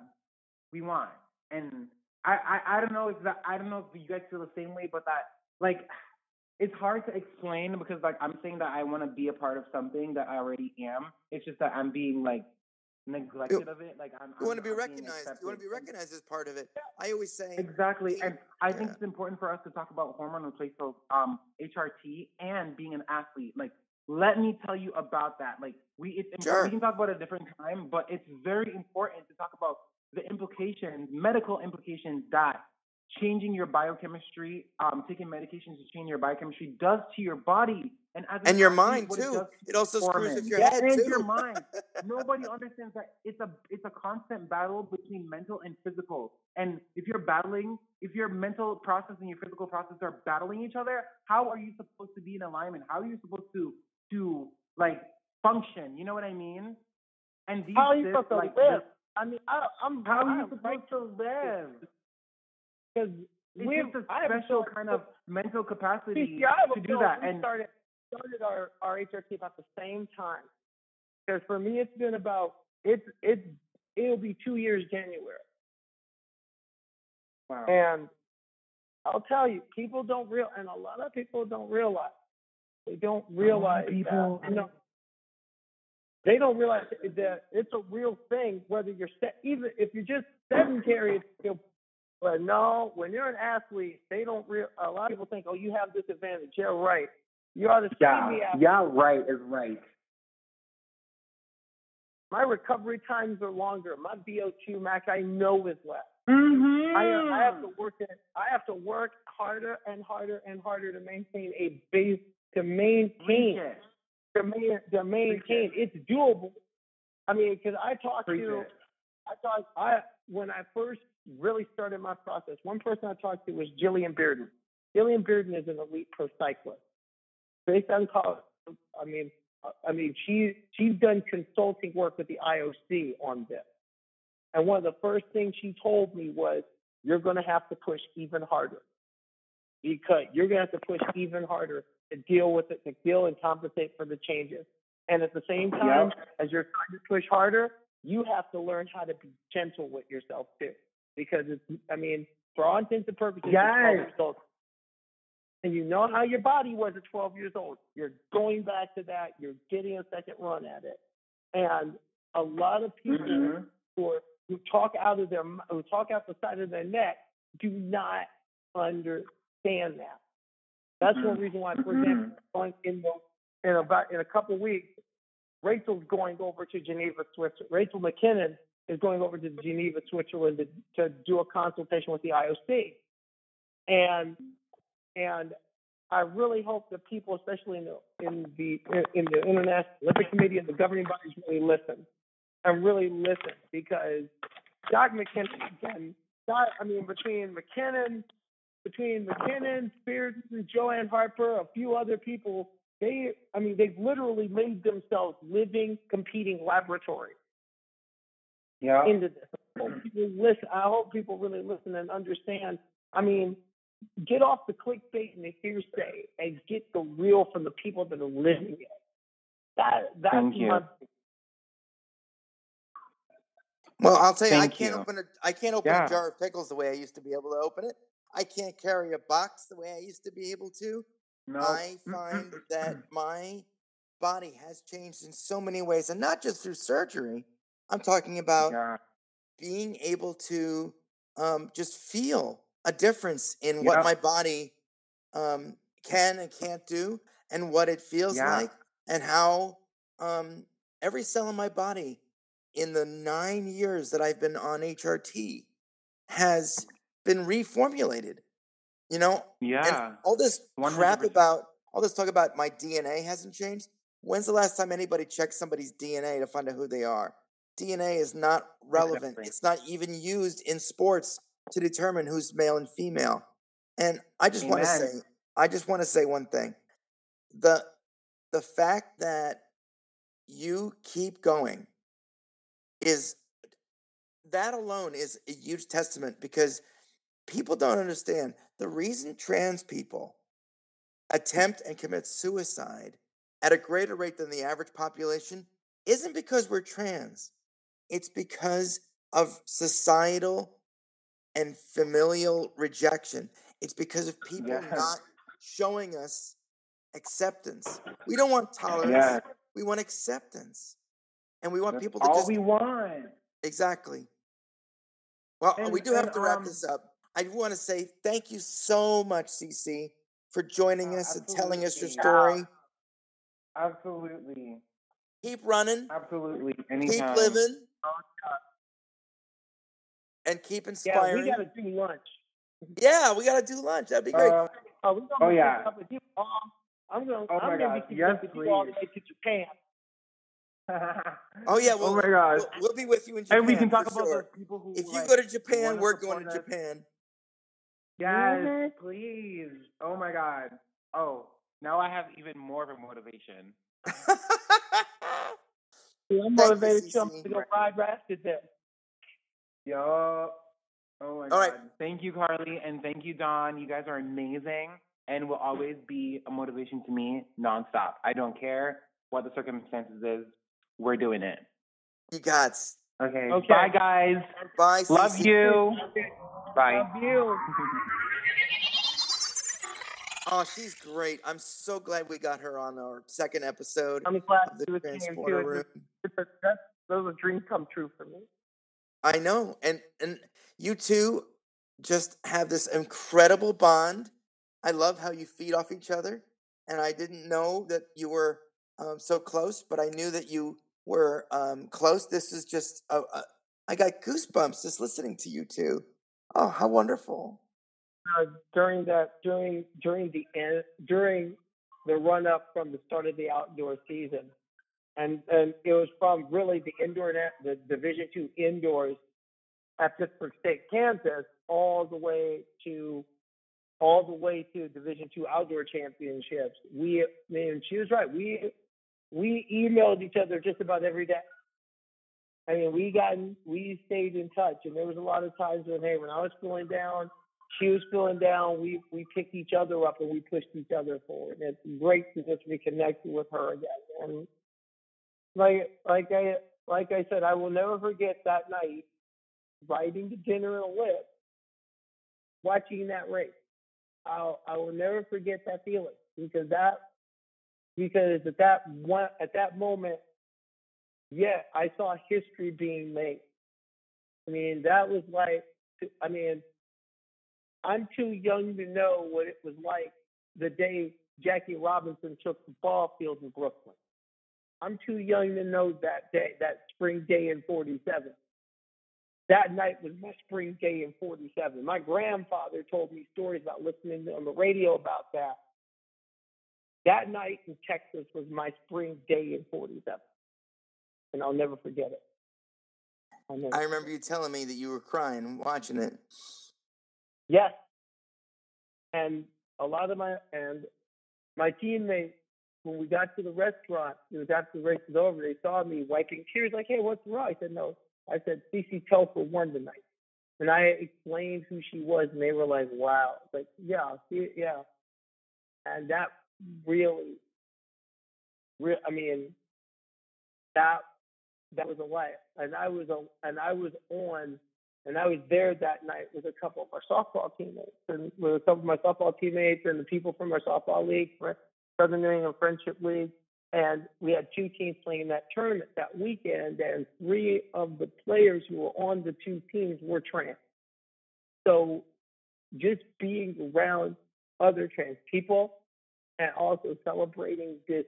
we want. And I I, I don't know if that I don't know if you guys feel the same way, but that like it's hard to explain because like I'm saying that I want to be a part of something that I already am. It's just that I'm being like neglected of it. Like I'm. You want to be recognized. You want to be recognized as part of it. I always say Exactly, and I think Yeah. it's important for us to talk about hormone replacement, um, HRT, and being an athlete. Like, let me tell you about that. Like, we it's. Sure. we can talk about it a different time, but it's very important to talk about the implications, medical implications that changing your biochemistry, um, taking medications to change your biochemistry does to your body and as and your mind what it too. It also screws with performance. your yeah, head and too. your mind. Nobody understands that it's a it's a constant battle between mental and physical. And if you're battling, if your mental process and your physical process are battling each other, how are you supposed to be in alignment? How are you supposed to to like function? You know what I mean? And these How are you shit, supposed to like, live? I mean, I, I'm How are you supposed to live? Because we just a have special kind of mental capacity See, I have a to do that. And started started our our HRT about the same time. Because for me, it's been about it's it's it'll be two years January, wow. and I'll tell you, people don't real and a lot of people don't realize they don't realize people- that you know they don't realize that it's a real thing. Whether you're set, even if you're just sedentary. But no, when you're an athlete, they don't real. A lot of people think, oh, you have this advantage. Yeah, right. You are the same yeah, athlete. yeah, right is right. My recovery times are longer. My VO2 max I know is less. Mm-hmm. I, I have to work it. I have to work harder and harder and harder to maintain a base to maintain to, main, to maintain. It's doable. I mean, because I talked Preach to, it. I talked, I when I first really started my process. One person I talked to was Jillian Bearden. Jillian Bearden is an elite pro cyclist, based on college. I mean, uh, I mean, she she's done consulting work with the IOC on this. And one of the first things she told me was, "You're going to have to push even harder because you're going to have to push even harder to deal with it, to deal and compensate for the changes. And at the same time, as you're trying to push harder, you have to learn how to be gentle with yourself too, because it's. I mean, for all intents and purposes, you're 12 Yes. years old. And you know how your body was at 12 years old. You're going back to that. You're getting a second run at it. And a lot of people Mhm. who, are, who talk out of their who talk out the side of their neck do not understand that. That's one Mhm. reason why, for example, on- in the, in about in a couple weeks, Rachel's going over to Geneva, Switzerland. Rachel McKinnon is going over to Geneva, Switzerland to, to do a consultation with the IOC, and and I really hope that people, especially in the in the in the International Olympic Committee and the governing bodies, really listen and really listen because Doc McKinnon again. Doc, I mean, between McKinnon, between McKinnon, Spears, and Joanne Harper, a few other people, they, I mean, they've literally made themselves living, competing laboratories Yeah. into this. I hope people listen. I hope people really listen and understand. I mean, get off the clickbait and the hearsay and get the real from the people that are living it. That that's Thank you. my Well, I'll tell you, I can't you. open a I can't open Yeah. a jar of pickles the way I used to be able to open it. I can't carry a box the way I used to be able to. No. I find that my body has changed in so many ways, and not just through surgery. I'm talking about yeah. being able to um, just feel a difference in what my body um, can and can't do, and what it feels Yeah. like, and how um, every cell in my body in the nine years that I've been on HRT has been reformulated. You know, Yeah. and all this crap 100%. about all this talk about my DNA hasn't changed. When's the last time anybody checked somebody's DNA to find out who they are? DNA is not relevant. Exactly. It's not even used in sports to determine who's male and female. And I just want to say, I just want to say one thing. The the fact that you keep going is that alone is a huge testament because people don't understand the reason trans people attempt and commit suicide at a greater rate than the average population isn't because we're trans. It's because of societal and familial rejection. It's because of people Yes. not showing us acceptance. We don't want tolerance. Yes. We want acceptance. And we want That's people to just all just we want. Exactly. Well, we do have and, to wrap um, this up. I want to say thank you so much, CeCé, for joining Uh, us and telling us your absolutely. story. Absolutely. Keep running, Absolutely. keep Anytime. living, and keep inspiring. Yeah, we got to do lunch. Yeah, we got to do lunch. That'd be great. Uh, Oh, we gonna Oh, yeah. up with you. I'm gonna. Oh, I'm my gonna God. be Yes, with you all the please. way to Japan. oh yeah, well, oh my gosh. we'll, we'll be with you in Japan. and we can talk about sure. those people who If you like, go to Japan, we're going to support us. Japan. Yes, Mhm. please. Oh my god. Oh, now I have even more of a motivation. Yeah, I'm Thank motivated too. I'm CeCé. to go ride Rasted there. Yo. Oh my All god. right. Thank you, Karleigh, and thank you, Dawn. You guys are amazing and will always be a motivation to me nonstop. I don't care what the circumstances is. We're doing it. you got. Okay. Okay. Bye, guys. Bye. Love CeCé. you. Bye. Love you. Oh, she's great. I'm so glad we got her on our second episode I'm glad of the you came Transporter Room. it. That's, that's, those are dreams come true for me. I know, and and you two just have this incredible bond. I love how you feed off each other, and I didn't know that you were um, so close, but I knew that you were um, close. This is just a, a, I got goosebumps just listening to you two. Oh, how wonderful! Uh, during that, during during the end, during the run up from the start of the outdoor season, and and it was from really the indoor net, the Division two indoors at Pittsburg State, Kansas, all the way to all the way to Division two outdoor championships. We, I mean, she was right. We we emailed each other just about every day. I mean, we got we stayed in touch, and there was a lot of times when hey, when I was feeling down, she was feeling down. We we picked each other up and we pushed each other forward. And it's great to just be connected with her again. And like like I like I said, I will never forget that night riding in a lift, watching that race. I'll I will never forget that feeling because that because at that one at that moment, yeah, I saw history being made. I mean, that was like I mean, I'm too young to know what it was like the day Jackie Robinson took the ball field in Brooklyn. I'm too young to know that day, that spring day in 47. That night was my spring day in 47. My grandfather told me stories about listening on the radio about that. That night in Texas was my spring day in 47. And I'll never forget it. Never I remember you telling me that you were crying watching it. Yes. And a lot of my and my teammates, when we got to the restaurant, it was after the race was over, they saw me wiping tears, like, hey, what's wrong? I said, no. I said, CeCé Telfer won tonight. And I explained who she was, and they were like, wow. Like, yeah, see, yeah. And that really, real. I mean, that that was a life. And I was a, and I was on and I was there that night with a couple of our softball teammates and with a couple of my softball teammates and the people from our softball league, Southern New England Friendship League. And we had two teams playing in that tournament that weekend, and three of the players who were on the two teams were trans. So just being around other trans people and also celebrating this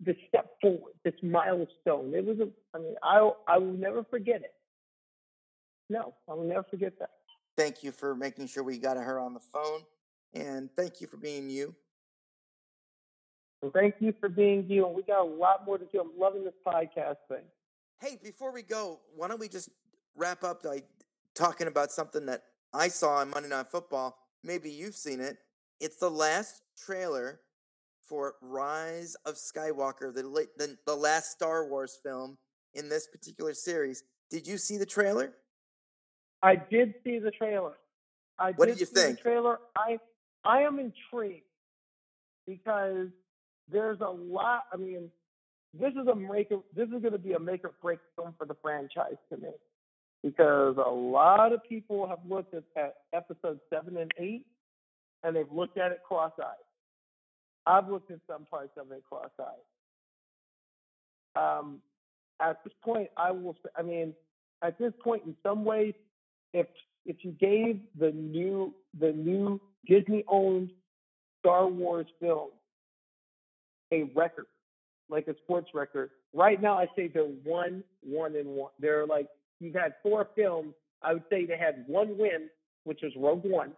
this step forward, this milestone. It was a I mean, I I will never forget it. No, I will never forget that. Thank you for making sure we got her on the phone, and thank you for being you. Thank you for being you. And we got a lot more to do. I'm loving this podcast thing. Hey, before we go, why don't we just wrap up by talking about something that I saw on Monday Night Football? Maybe you've seen it. It's the last trailer for Rise of Skywalker, the, the the last Star Wars film in this particular series. Did you see the trailer? I did see the trailer. I What did did you see think? The trailer. I I am intrigued because there's a lot. I mean, this is a make. This is going to be a make or break film for the franchise to me because a lot of people have looked at, at episodes seven and eight and they've looked at it cross-eyed. I've looked at some parts of it cross-eyed. Um, at this point, I will. I mean, at this point, in some ways, if if you gave the new the new Disney-owned Star Wars film a record, like a sports record, right now I say they're one, one, and one. They're like you've had four films. I would say they had one win, which was Rogue One.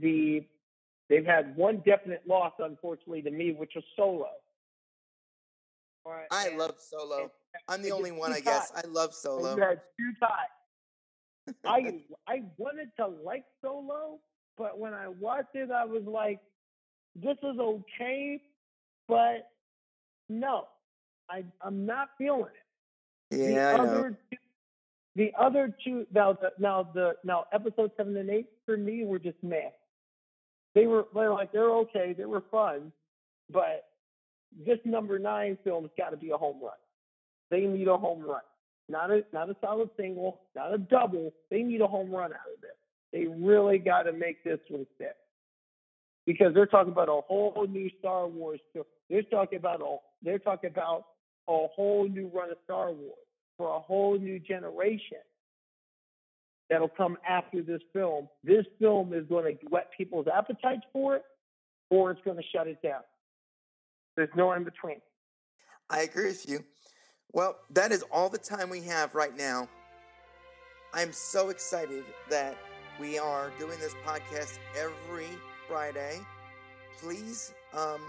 The they've had one definite loss, unfortunately, to me, which was Solo. All right, I and- love Solo. and- I'm the only one, I ties. guess. I love and Solo. You had two ties. I I wanted to like Solo, but when I watched it, I was like, "This is okay," but no, I I'm not feeling it. Yeah, the I know. other two, the other two now the now the now episode seven and eight for me were just meh. They were they're like they're okay, they were fun, but this number nine film's got to be a home run. They need a home run, not a not a solid single, not a double. They need a home run out of this. They really got to make this one stick because they're talking about a whole new Star Wars. They're talking about a they're talking about a whole new run of Star Wars for a whole new generation that'll come after this film. This film is going to whet people's appetites for it, or it's going to shut it down. There's no in between. I agree with you. Well, that is all the time we have right now. I'm so excited that we are doing this podcast every Friday. Please um,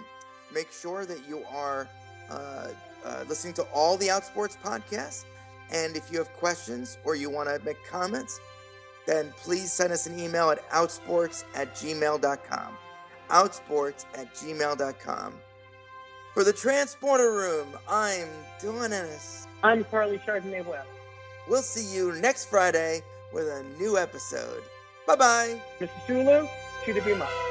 make sure that you are uh, uh, listening to all the Outsports podcasts. And if you have questions or you want to make comments, then please send us an email at outsports at gmail.com. Outsports at gmail.com. For the Transporter Room, I'm Dawn Ennis. I'm Karleigh Chardonnay Webb. We'll see you next Friday with a new episode. Bye bye. Mr. Sulu, to the beam up.